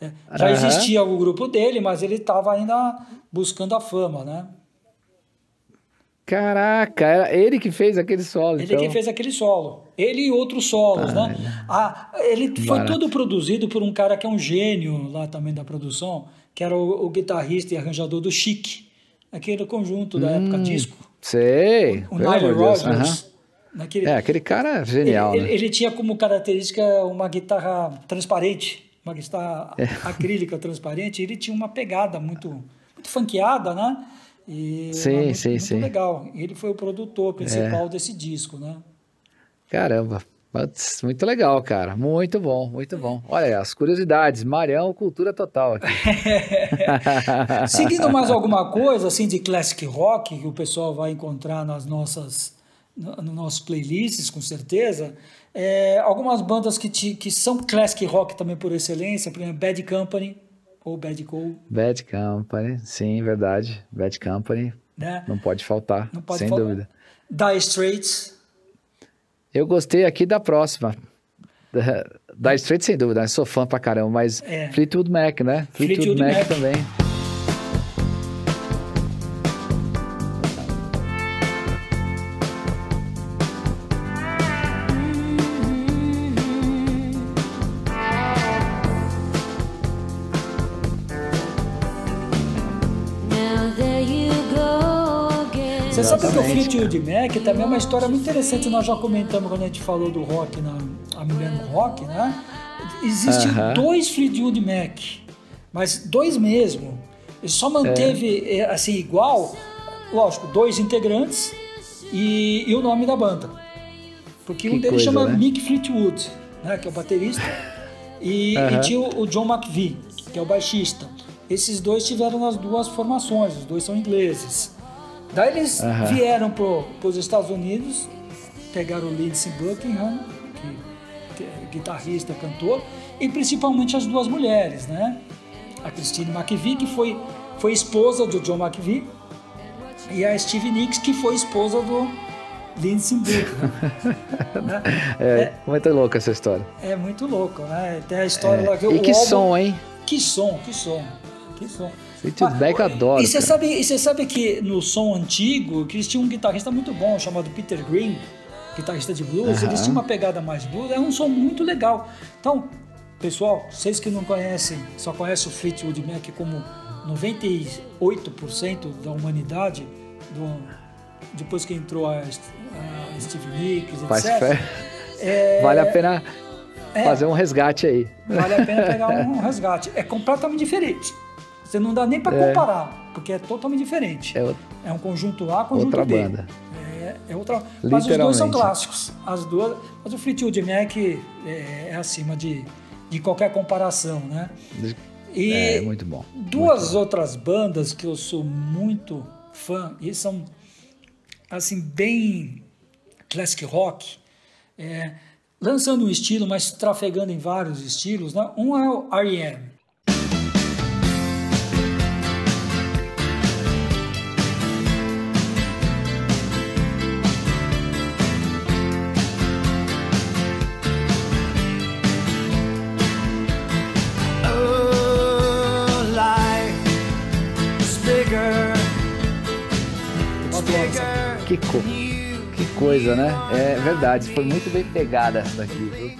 É, já uhum. existia o grupo dele, mas ele estava ainda buscando a fama, né? Caraca, era ele que fez aquele solo. Ele então. que fez aquele solo. Ele e outros solos, né? Ah, ele foi Barato. todo produzido por um cara que é um gênio lá também da produção, que era o, o guitarrista e arranjador do Chic, aquele conjunto da hum. época disco. Sei. O, o Nile Rodgers. Naquele, é, aquele cara é genial. Ele, né? ele, tinha como característica uma guitarra transparente, uma guitarra é. acrílica transparente. Ele tinha uma pegada muito, muito funkeada, né? E sim, muito, sim, muito sim. legal. Ele foi o produtor principal é. desse disco, né? Caramba, muito legal, cara. Muito bom, muito bom. Olha as curiosidades. Marião, cultura total aqui. Seguindo mais alguma coisa assim de classic rock que o pessoal vai encontrar nas nossas nos nossos playlists, com certeza. É, algumas bandas que, te, que são classic rock também por excelência, por exemplo, Bad Company ou Bad Cool. Bad Company, sim, verdade. Bad Company. Né? Não pode faltar, Não pode sem faltar. dúvida. Die Straits. Eu gostei aqui da próxima. Da, da Straight, sem dúvida, né? sou fã pra caramba, mas é. Fleetwood Mac, né? Fleetwood, Fleetwood Mac, Mac também. Fleetwood Mac também é uma história muito interessante. Nós já comentamos quando a gente falou do rock, na, a Millennium Rock, né? Existem uh -huh. dois Fleetwood Mac, mas dois mesmo. Ele só manteve, é. assim, igual, lógico, dois integrantes e, e o nome da banda. Porque que um deles coisa, chama né? Mick Fleetwood, né, que é o baterista, e, uh -huh. e tinha o, o John McVie, que é o baixista. Esses dois tiveram nas duas formações, os dois são ingleses. Daí eles uhum. vieram para os Estados Unidos, pegaram o Lindsey Buckingham, que, é guitarrista, cantor, e principalmente as duas mulheres, né? A Christine McVie, que foi, foi esposa do John McVie, e a Stevie Nicks, que foi esposa do Lindsey Buckingham. né? é, é, muito louca essa história. É muito louco, né? Tem a história é. lá que E que álbum, som, hein? Que som, que som, que som. Fleetwood Mac adora. E você sabe, você sabe que no som antigo, que eles tinham um guitarrista muito bom chamado Peter Green, guitarrista de blues, eles tinham uma pegada mais blues, é um som muito legal. Então, pessoal, vocês que não conhecem, só conhecem o Fleetwood Mac como 98% da humanidade, do, depois que entrou a, a Steve Nicks, etc. Faz fé. É, vale a pena é, fazer um resgate aí. Vale a pena pegar um resgate. É completamente diferente. Você não dá nem para é. comparar, porque é totalmente diferente. É, é um conjunto A, conjunto outra B. banda. É, é outra. Mas os dois são clássicos. As duas. Mas o Fleetwood Mac é, é acima de, de qualquer comparação, né? E é muito bom. Duas muito outras bandas que eu sou muito fã e são assim, bem classic rock, é, lançando um estilo, mas trafegando em vários estilos. Né? Um é o R.E.M., Que, co que coisa, né? É verdade, foi muito bem pegada essa daqui, viu?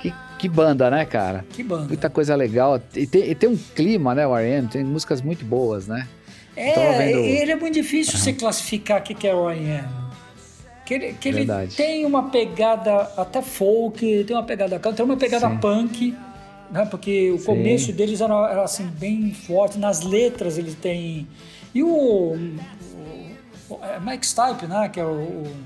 Que, que banda, né, cara? Que banda. Muita coisa legal. E tem, e tem um clima, né, o R.E.M., tem músicas muito boas, né? É, vendo... ele é muito difícil uhum. você classificar o que é o R.E.M. Que ele, que ele tem uma pegada até folk, tem uma pegada tem uma pegada Sim. punk, né? Porque o Sim. começo deles era, era, assim bem forte, nas letras ele tem e o, Mike Stipe, né, que é o, o,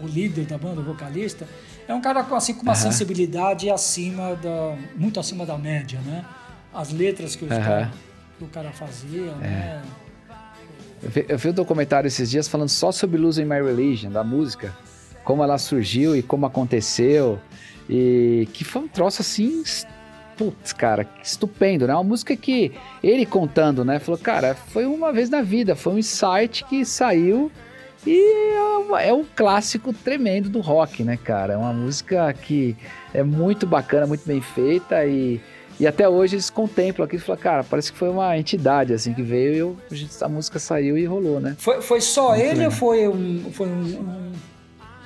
o, líder da banda, o vocalista, é um cara assim, com uma uhum. sensibilidade acima da, muito acima da média, né? As letras que, uhum. cara, que o cara fazia, é. né? Eu vi, eu vi um documentário esses dias falando só sobre Losing My Religion, da música, como ela surgiu e como aconteceu, e que foi um troço assim putz, cara, estupendo, né? Uma música que ele contando, né? Falou, cara, foi uma vez na vida, foi um insight que saiu e é, é um clássico tremendo do rock, né, cara? É uma música que é muito bacana, muito bem feita e, e até hoje eles contemplam aquilo e falam, cara, parece que foi uma entidade assim que veio e eu, a música saiu e rolou, né? Foi, foi só muito ele ou foi um, foi um, um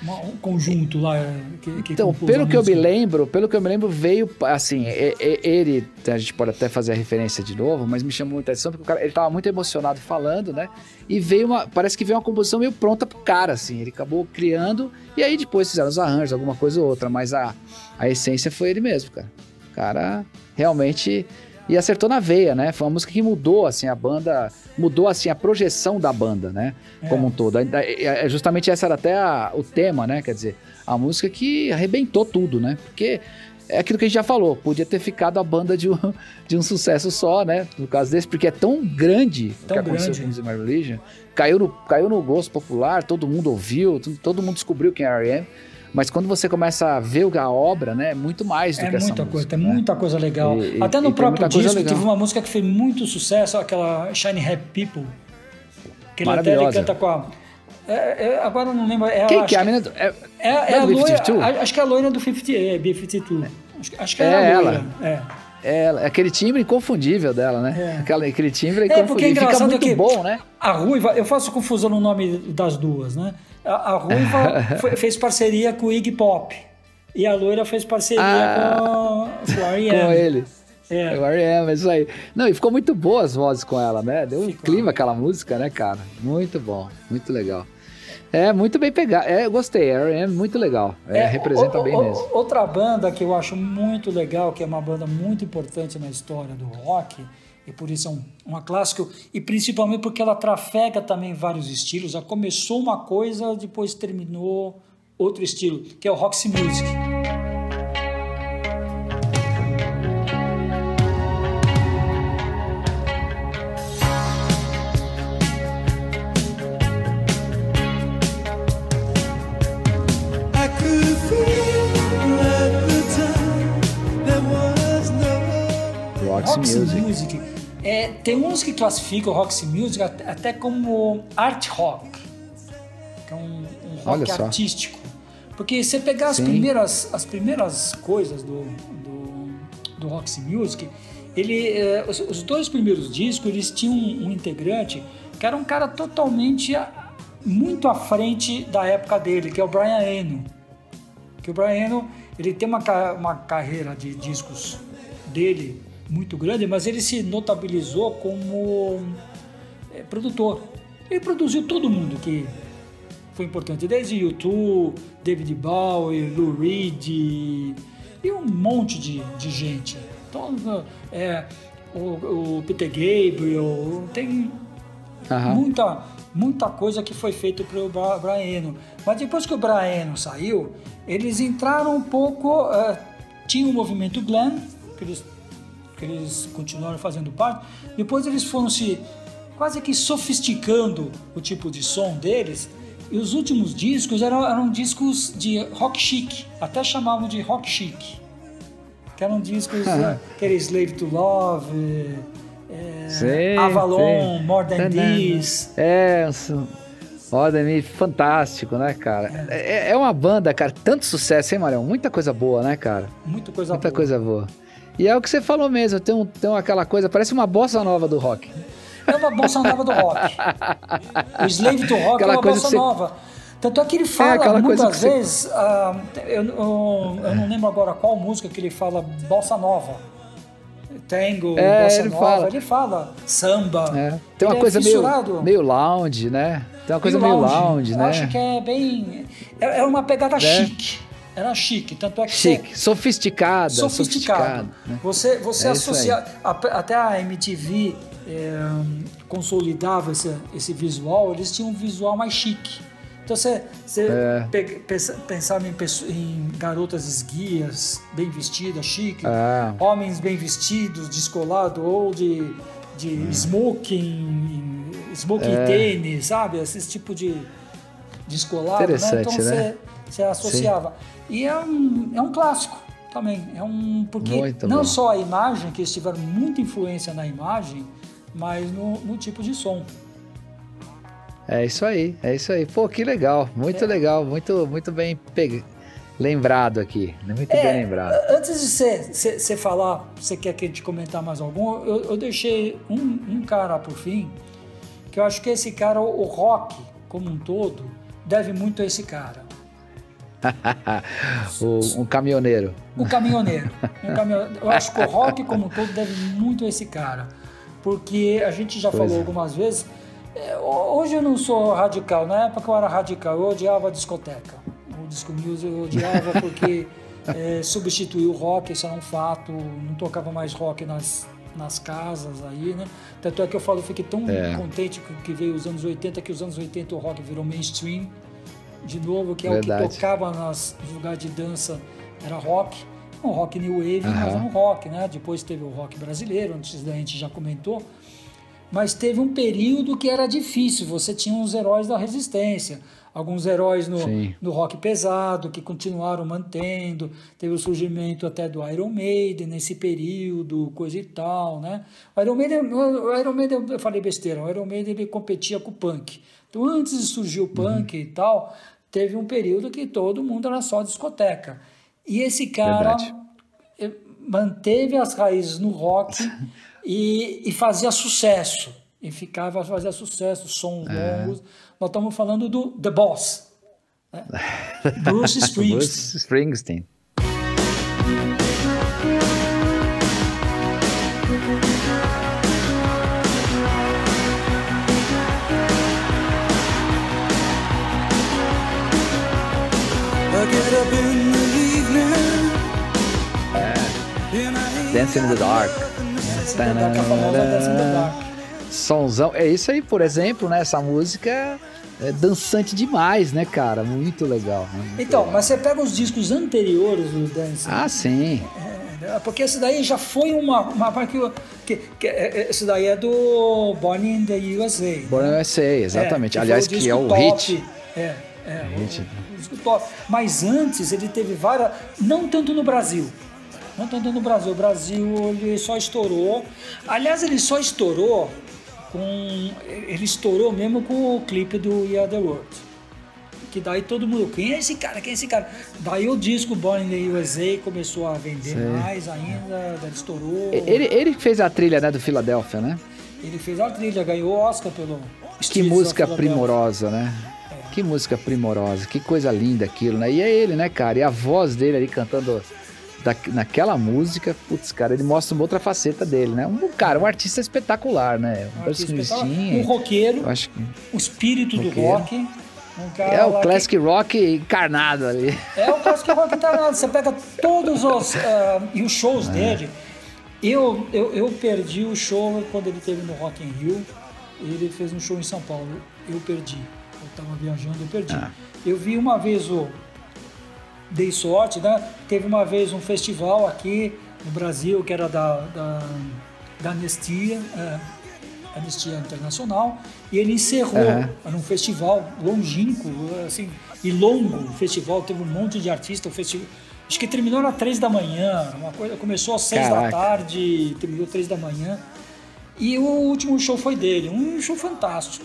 um conjunto lá que, que Então, pelo que eu me lembro, pelo que eu me lembro, veio assim, ele, a gente pode até fazer a referência de novo, mas me chamou muita atenção porque o cara, ele tava muito emocionado falando, né? E veio uma, parece que veio uma composição meio pronta pro cara, assim, ele acabou criando e aí depois fizeram os arranjos, alguma coisa ou outra, mas a, a essência foi ele mesmo, cara. O cara realmente e acertou na veia, né? Foi uma música que mudou, assim, a banda, mudou, assim, a projeção da banda, né? É. Como um todo. É, justamente essa era até a, o tema, né? Quer dizer, a música que arrebentou tudo, né? Porque é aquilo que a gente já falou, podia ter ficado a banda de um, de um sucesso só, né? No caso desse, porque é tão grande tão o que grande. aconteceu com My Religion. Caiu no, caiu no gosto popular, todo mundo ouviu, todo mundo descobriu quem é R.E.M., mas quando você começa a ver a obra, né, é muito mais do é que essa muita música. Coisa, tem né? muita coisa legal. E, Até no próprio disco teve uma música que fez muito sucesso, aquela Shiny Happy People. Que ele até ele canta com a. É, é, agora eu não lembro. É, Quem que é a menina? É, é, é, é a loira, acho que é a loira do 50, é, B52. Acho, acho que é, é a loira. É. É, aquele timbre inconfundível dela, né? É. Aquela, aquele timbre é, porque é fica muito bom, né? A Ruiva, eu faço confusão no nome das duas, né? A, a Ruiva foi, fez parceria com o Iggy Pop. E a loira fez parceria ah, com, com o R.E.M. Com ele. É. O R.E.M., é isso aí. Não, e ficou muito boa as vozes com ela, né? Deu um ficou. clima aquela música, né, cara? Muito bom, muito legal. É, muito bem pegado. É, gostei. É muito legal. É, é, representa o, bem o, mesmo. Outra banda que eu acho muito legal, que é uma banda muito importante na história do rock, e por isso é um, uma clássica, e principalmente porque ela trafega também vários estilos. Ela começou uma coisa, depois terminou outro estilo, que é o Roxy Music. Tem uns que classificam o Roxy Music até como art rock, que é um, um rock artístico. Porque você pegar as primeiras, as primeiras coisas do, do, do Roxy Music, ele, é, os, os, dois primeiros discos eles tinham um, um integrante que era um cara totalmente muito à frente da época dele, que é o Brian Eno. Que o Brian Eno ele tem uma, uma carreira de discos dele muito grande, mas ele se notabilizou como é, produtor. Ele produziu todo mundo que foi importante, desde YouTube, David Bowie, Lou Reed e um monte de, de gente. Então, é, o, o Peter Gabriel, tem uhum. muita, muita coisa que foi feita para o Brian Eno. Mas depois que o Brian Eno saiu, eles entraram um pouco. Uh, tinha o um movimento glam, que eles eles continuaram fazendo parte. Depois eles foram se quase que sofisticando o tipo de som deles E os últimos discos eram, eram discos de rock chic, até chamavam de rock chic. Que eram discos, aquele Slave to Love, é, sei, Avalon, sei. More Than This. É, Modern fantástico, né, cara? É. é. é. uma banda, cara, tanto sucesso, hein, Marião? Muita coisa boa, né, cara? Muita coisa Muita boa. coisa boa. E é o que você falou mesmo, tem, tem aquela coisa, parece uma bossa nova do rock. É uma bossa nova do rock. o Slave to Rock aquela é uma bossa você... nova. Tanto é que ele é fala é muitas vezes, uh, eu, eu, eu, não lembro agora qual música que ele fala bossa nova. Tango, é, bossa ele nova, fala. ele fala samba. É. Tem uma ele é coisa é meio, meio lounge, né? Tem uma coisa meio, meio lounge, lounge né? Eu acho que é bem. É, é uma pegada é. chique. Era chique, tanto é que chique, você... sofisticado. sofisticado né? Você, você é associa até a MTV é, consolidava esse, esse visual, eles tinham um visual mais chique. Então você, você é. pensa, pensava em, em, garotas esguias, bem vestidas, chique, é. homens bem vestidos, descolado ou de, de é. smoking, smoking é. tênis, sabe? Esse tipo de descolado, né? Então né? Você, você associava. Sim. E é um, é um clássico também. É um porque Muito não bom. só a imagem, que eles tiveram muita influência na imagem, mas no, no tipo de som. É isso aí, é isso aí. Pô, que legal, muito é. legal, muito, muito bem pe... lembrado aqui, muito é, bem lembrado. Antes de você, você, falar, você quer que a gente comentar mais algum, eu, eu deixei um, um, cara por fim, que eu acho que esse cara, o rock como um todo, deve muito a esse cara. o, um caminhoneiro. Um caminhoneiro. Um caminhoneiro. Eu acho que o rock como um todo deve muito a esse cara. Porque a gente já pois falou é. algumas vezes, é, hoje eu não sou radical, na época eu era radical, eu odiava a discoteca. O disco music eu odiava porque é, substituiu o rock, isso era um fato, não tocava mais rock nas, nas casas aí, né? Tanto é que eu falo, fiquei tão é. contente que veio os anos 80, que os anos 80 o rock virou mainstream de novo, que é Verdade. o que tocava nas, nos lugares de dança, era rock. Um rock new wave, uhum. mas um rock, né? Depois teve o rock brasileiro, antes da gente já comentou. Mas teve um período que era difícil, você tinha uns heróis da resistência, alguns heróis no, no rock pesado que continuaram mantendo, teve o surgimento até do Iron Maiden nesse período, coisa e tal, né? O Iron Maiden, o Iron Maiden eu falei besteira, o Iron Maiden ele competia com o punk. Então antes de surgir o punk uhum. e tal, teve um período que todo mundo era só discoteca. E esse cara Verdade. Eh, manteve as raízes no rock e, e fazia sucesso. E ficava fazia sucesso, sons é. longos. Nós estamos falando do The Boss. Né? Bruce Springsteen. Bruce Springsteen. É. Dancing in the Dark. Sonzão. É isso aí, por exemplo, né? Essa música é dançante demais, né, cara? Muito legal. Né? Muito então, legal. mas você pega os discos anteriores do Dance. Ah, sim. É, é porque esse daí já foi uma, uma parte que, que, que esse daí é do Born in the USA. Born in the USA, exatamente. É, Aliás, que é o top. hit. É, é, o, hit. O, o disco top. Mas antes ele teve várias, não tanto no Brasil, não tanto no Brasil. O Brasil ele só estourou. Aliás, ele só estourou com. Ele estourou mesmo com o clipe do Yeah the World. Que daí todo mundo, quem é esse cara? Quem é esse cara? Daí o disco Born in the USA começou a vender Sim. mais ainda, daí estourou. Ele, ele fez a trilha né, do Filadélfia, né? Ele fez a trilha, ganhou o Oscar pelo. Que música primorosa, né? É. Que música primorosa, que coisa linda aquilo, né? E é ele, né, cara? E a voz dele ali cantando da, naquela música, putz, cara, ele mostra uma outra faceta dele, né? Um cara, um artista espetacular, né? Um, um espetacular. Um roqueiro, acho que... o espírito roqueiro. do rock. Um é o classic que... rock encarnado ali. É o classic rock encarnado. Você pega todos os uh, e os shows é. dele. Eu, eu, eu perdi o show quando ele teve no Rock in Rio. Ele fez um show em São Paulo. Eu perdi. Eu estava viajando, eu perdi. Ah. Eu vi uma vez o dei sorte, né? Teve uma vez um festival aqui no Brasil que era da, da, da Anistia. É. Anistia Internacional, e ele encerrou uhum. num festival longínquo, assim, e longo. O festival teve um monte de artistas, o festival Acho que terminou às três da manhã, uma coisa, começou às seis Caraca. da tarde, terminou às três da manhã. E o último show foi dele, um show fantástico,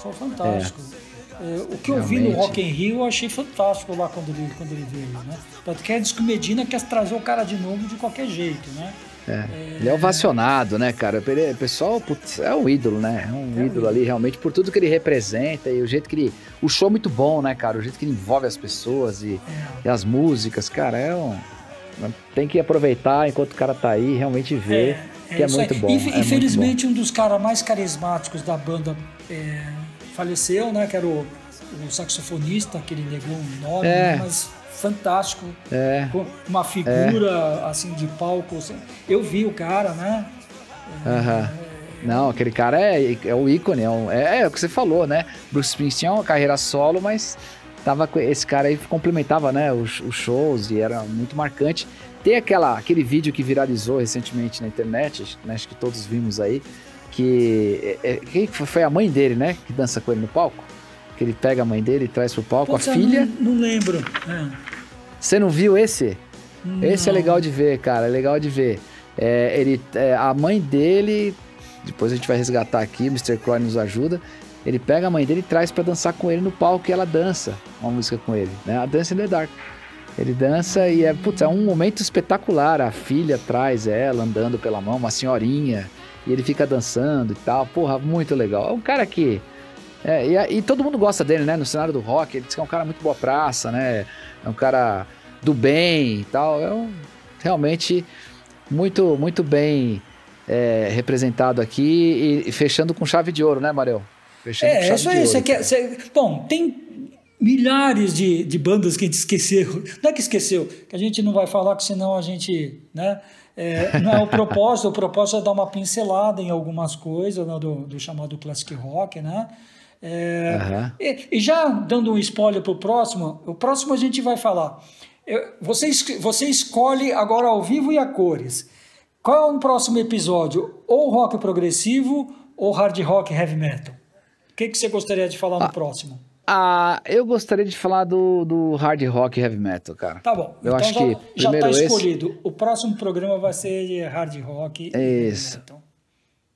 show fantástico. É. É, o que Realmente. eu vi no Rock in Rio eu achei fantástico lá quando ele, quando ele veio, né? Tanto que a Disco Medina quer trazer o cara de novo de qualquer jeito, né? É. Ele é ovacionado, né, cara? O pessoal putz, é um ídolo, né? É um é ídolo ali, realmente, por tudo que ele representa e o jeito que ele. O show é muito bom, né, cara? O jeito que ele envolve as pessoas e, é. e as músicas, cara, é um. Tem que aproveitar enquanto o cara tá aí, realmente ver, é, que é muito bom. Infelizmente, um dos caras mais carismáticos da banda faleceu, né? Que era o, o saxofonista, aquele negão enorme, né? mas fantástico. É. Uma figura é. assim de palco. Assim. Eu vi o cara, né? Aham. Não, aquele cara é, é o ícone, é, um, é, é, o que você falou, né? Bruce Springsteen é uma carreira solo, mas tava esse cara aí complementava, né, os, os, shows e era muito marcante. Tem aquela, aquele vídeo que viralizou recentemente na internet, né, acho que todos vimos aí, que, é, é, foi a mãe dele, né, que dança com ele no palco? Que ele pega a mãe dele e traz pro palco, Putz, a filha... Não, não lembro. É. Você não viu esse? Não. Esse é legal de ver, cara. É legal de ver. É, ele, é, a mãe dele, depois a gente vai resgatar aqui, o Mr. Croy nos ajuda. Ele pega a mãe dele e traz para dançar com ele no palco e ela dança uma música com ele, né? A Dance in the Dark. Ele dança e é, putz, é um momento espetacular. A filha traz ela andando pela mão, uma senhorinha, e ele fica dançando e tal. Porra, muito legal. É um cara que. É, e, e, todo mundo gosta dele, né? No cenário do rock, ele diz que é um cara muito boa praça, né? é um cara do bem e tal. É um, realmente muito, muito bem é, representado aqui e, e, fechando com chave de ouro, né, Mariel? Fechando é, isso aí. Você quer, você, bom, tem milhares de, de bandas que a gente esqueceu. Não é que esqueceu, que a gente não vai falar, que senão a gente. Né, é, não é o propósito, o propósito é dar uma pincelada em algumas coisas né, do, do chamado classic rock, né? É, uhum. e, e, já dando um spoiler para o próximo, o próximo a gente vai falar. Eu, você, você escolhe agora ao vivo e a cores. Qual é o próximo episódio? Ou rock progressivo ou hard rock heavy metal? O que, que você gostaria de falar no ah, próximo? Ah, eu gostaria de falar do, do hard rock heavy metal, cara. Tá bom. Eu então acho já, que já está escolhido. Esse... O próximo programa vai ser de hard rock. Isso. Heavy metal.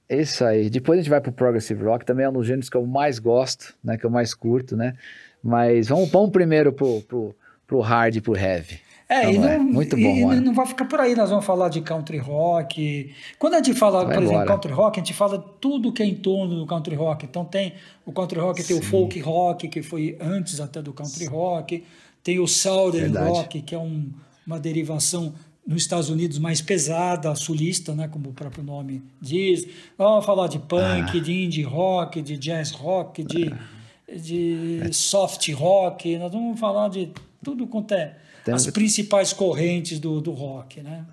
Isso aí. Depois a gente vai pro Progressive Rock, também é um dos gêneros que eu mais gosto, né? Que eu mais curto, né? Mas vamos, vamos primeiro pro, pro, pro hard e pro heavy. É, e não, muito bom. E não vai ficar por aí, nós vamos falar de country rock. Quando a gente fala, vai por embora. exemplo, country rock, a gente fala tudo que é em torno do country rock. Então tem o country rock, Sim. tem o folk rock, que foi antes até do country Sim. rock, tem o southern Verdade. rock, que é um, uma derivação nos Estados Unidos mais pesada, sulista, né, como o próprio nome diz. Vamos falar de punk, ah. de indie rock, de jazz rock, de, de soft rock. Nós vamos falar de tudo quanto é Tem... as principais correntes do, do rock, né?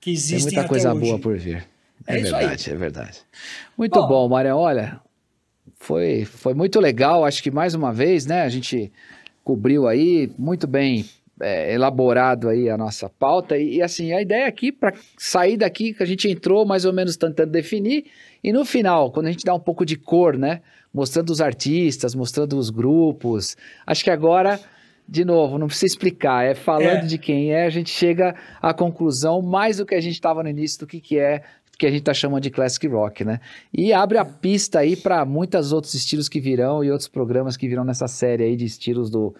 Que existem Tem muita coisa hoje. boa por vir. É, é verdade, é verdade. Muito bom, bom Maria. Olha, foi, foi muito legal. Acho que mais uma vez, né? A gente cobriu aí muito bem é, elaborado aí a nossa pauta e, e assim, a ideia aqui para sair daqui que a gente entrou mais ou menos tentando definir e no final, quando a gente dá um pouco de cor, né, mostrando os artistas, mostrando os grupos, acho que agora de novo, não precisa explicar, é falando é. de quem é, a gente chega à conclusão mais do que a gente estava no início do que, que é que a gente está chamando de classic rock, né? E abre a pista aí para muitos outros estilos que virão e outros programas que virão nessa série aí de estilos do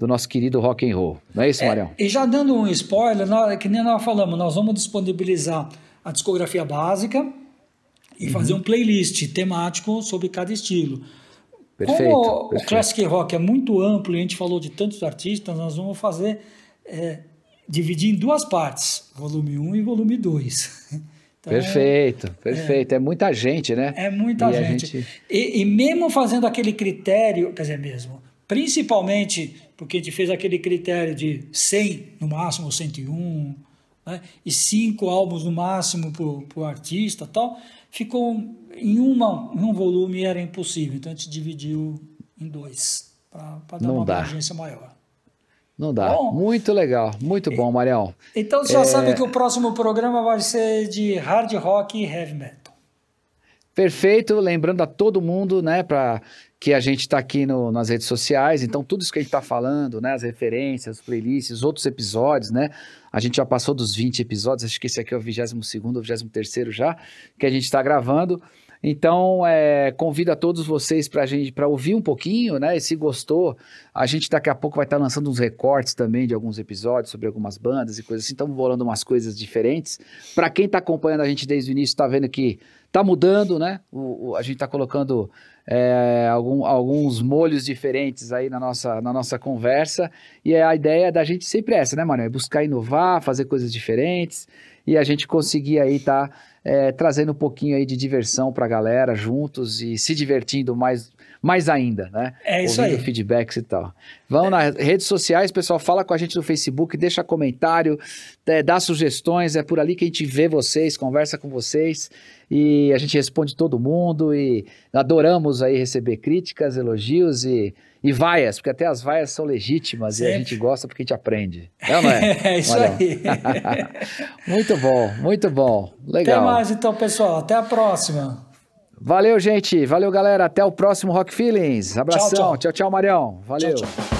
do nosso querido rock and roll. Não é isso, é, Marião? E já dando um spoiler, nós, que nem nós falamos, nós vamos disponibilizar a discografia básica e uhum. fazer um playlist temático sobre cada estilo. Perfeito, Como perfeito. o classic rock é muito amplo e a gente falou de tantos artistas, nós vamos fazer é, dividir em duas partes, volume 1 e volume 2. Então, perfeito, é, perfeito. É, é, muita gente, né? É muita e gente. gente... E, e, mesmo fazendo aquele critério, quer dizer, mesmo, principalmente porque a gente fez aquele critério de 100 no máximo, 101, né? e cinco álbuns no máximo para o artista tal, ficou em, uma, em um volume era impossível, então a gente dividiu em dois, para dar Não uma dá. abrangência maior. Não dá. Bom, muito legal, muito bom, Marião. Então você já é... sabe que o próximo programa vai ser de hard rock e heavy metal. Perfeito, lembrando a todo mundo, né, para que a gente está aqui no, nas redes sociais, então tudo isso que a gente está falando, né, as referências, as playlists, outros episódios, né, a gente já passou dos 20 episódios, acho que esse aqui é o 22º ou 23º já, que a gente está gravando, então, é, convido a todos vocês para gente para ouvir um pouquinho, né? E se gostou, a gente daqui a pouco vai estar tá lançando uns recortes também de alguns episódios sobre algumas bandas e coisas assim. Estamos bolando umas coisas diferentes. Para quem está acompanhando a gente desde o início, está vendo que está mudando, né? O, o, a gente está colocando é, algum, alguns molhos diferentes aí na nossa, na nossa conversa. E a ideia da gente sempre é essa, né, Manuel? É buscar inovar, fazer coisas diferentes e a gente conseguir aí estar. Tá é, trazendo um pouquinho aí de diversão para a galera juntos e se divertindo mais, mais ainda, né? É isso Ouvindo aí. feedbacks e tal. Vão é. nas redes sociais, pessoal, fala com a gente no Facebook, deixa comentário, é, dá sugestões, é por ali que a gente vê vocês, conversa com vocês e a gente responde todo mundo e adoramos aí receber críticas, elogios e e vaias, porque até as vaias são legítimas Sempre. e a gente gosta porque a gente aprende. É, não é? é isso Olha. aí. muito bom, muito bom. Legal. Até mais então, pessoal. Até a próxima. Valeu, gente. Valeu, galera. Até o próximo Rock Feelings. Abração. Tchau, tchau, tchau, tchau Marião. Valeu. Tchau, tchau.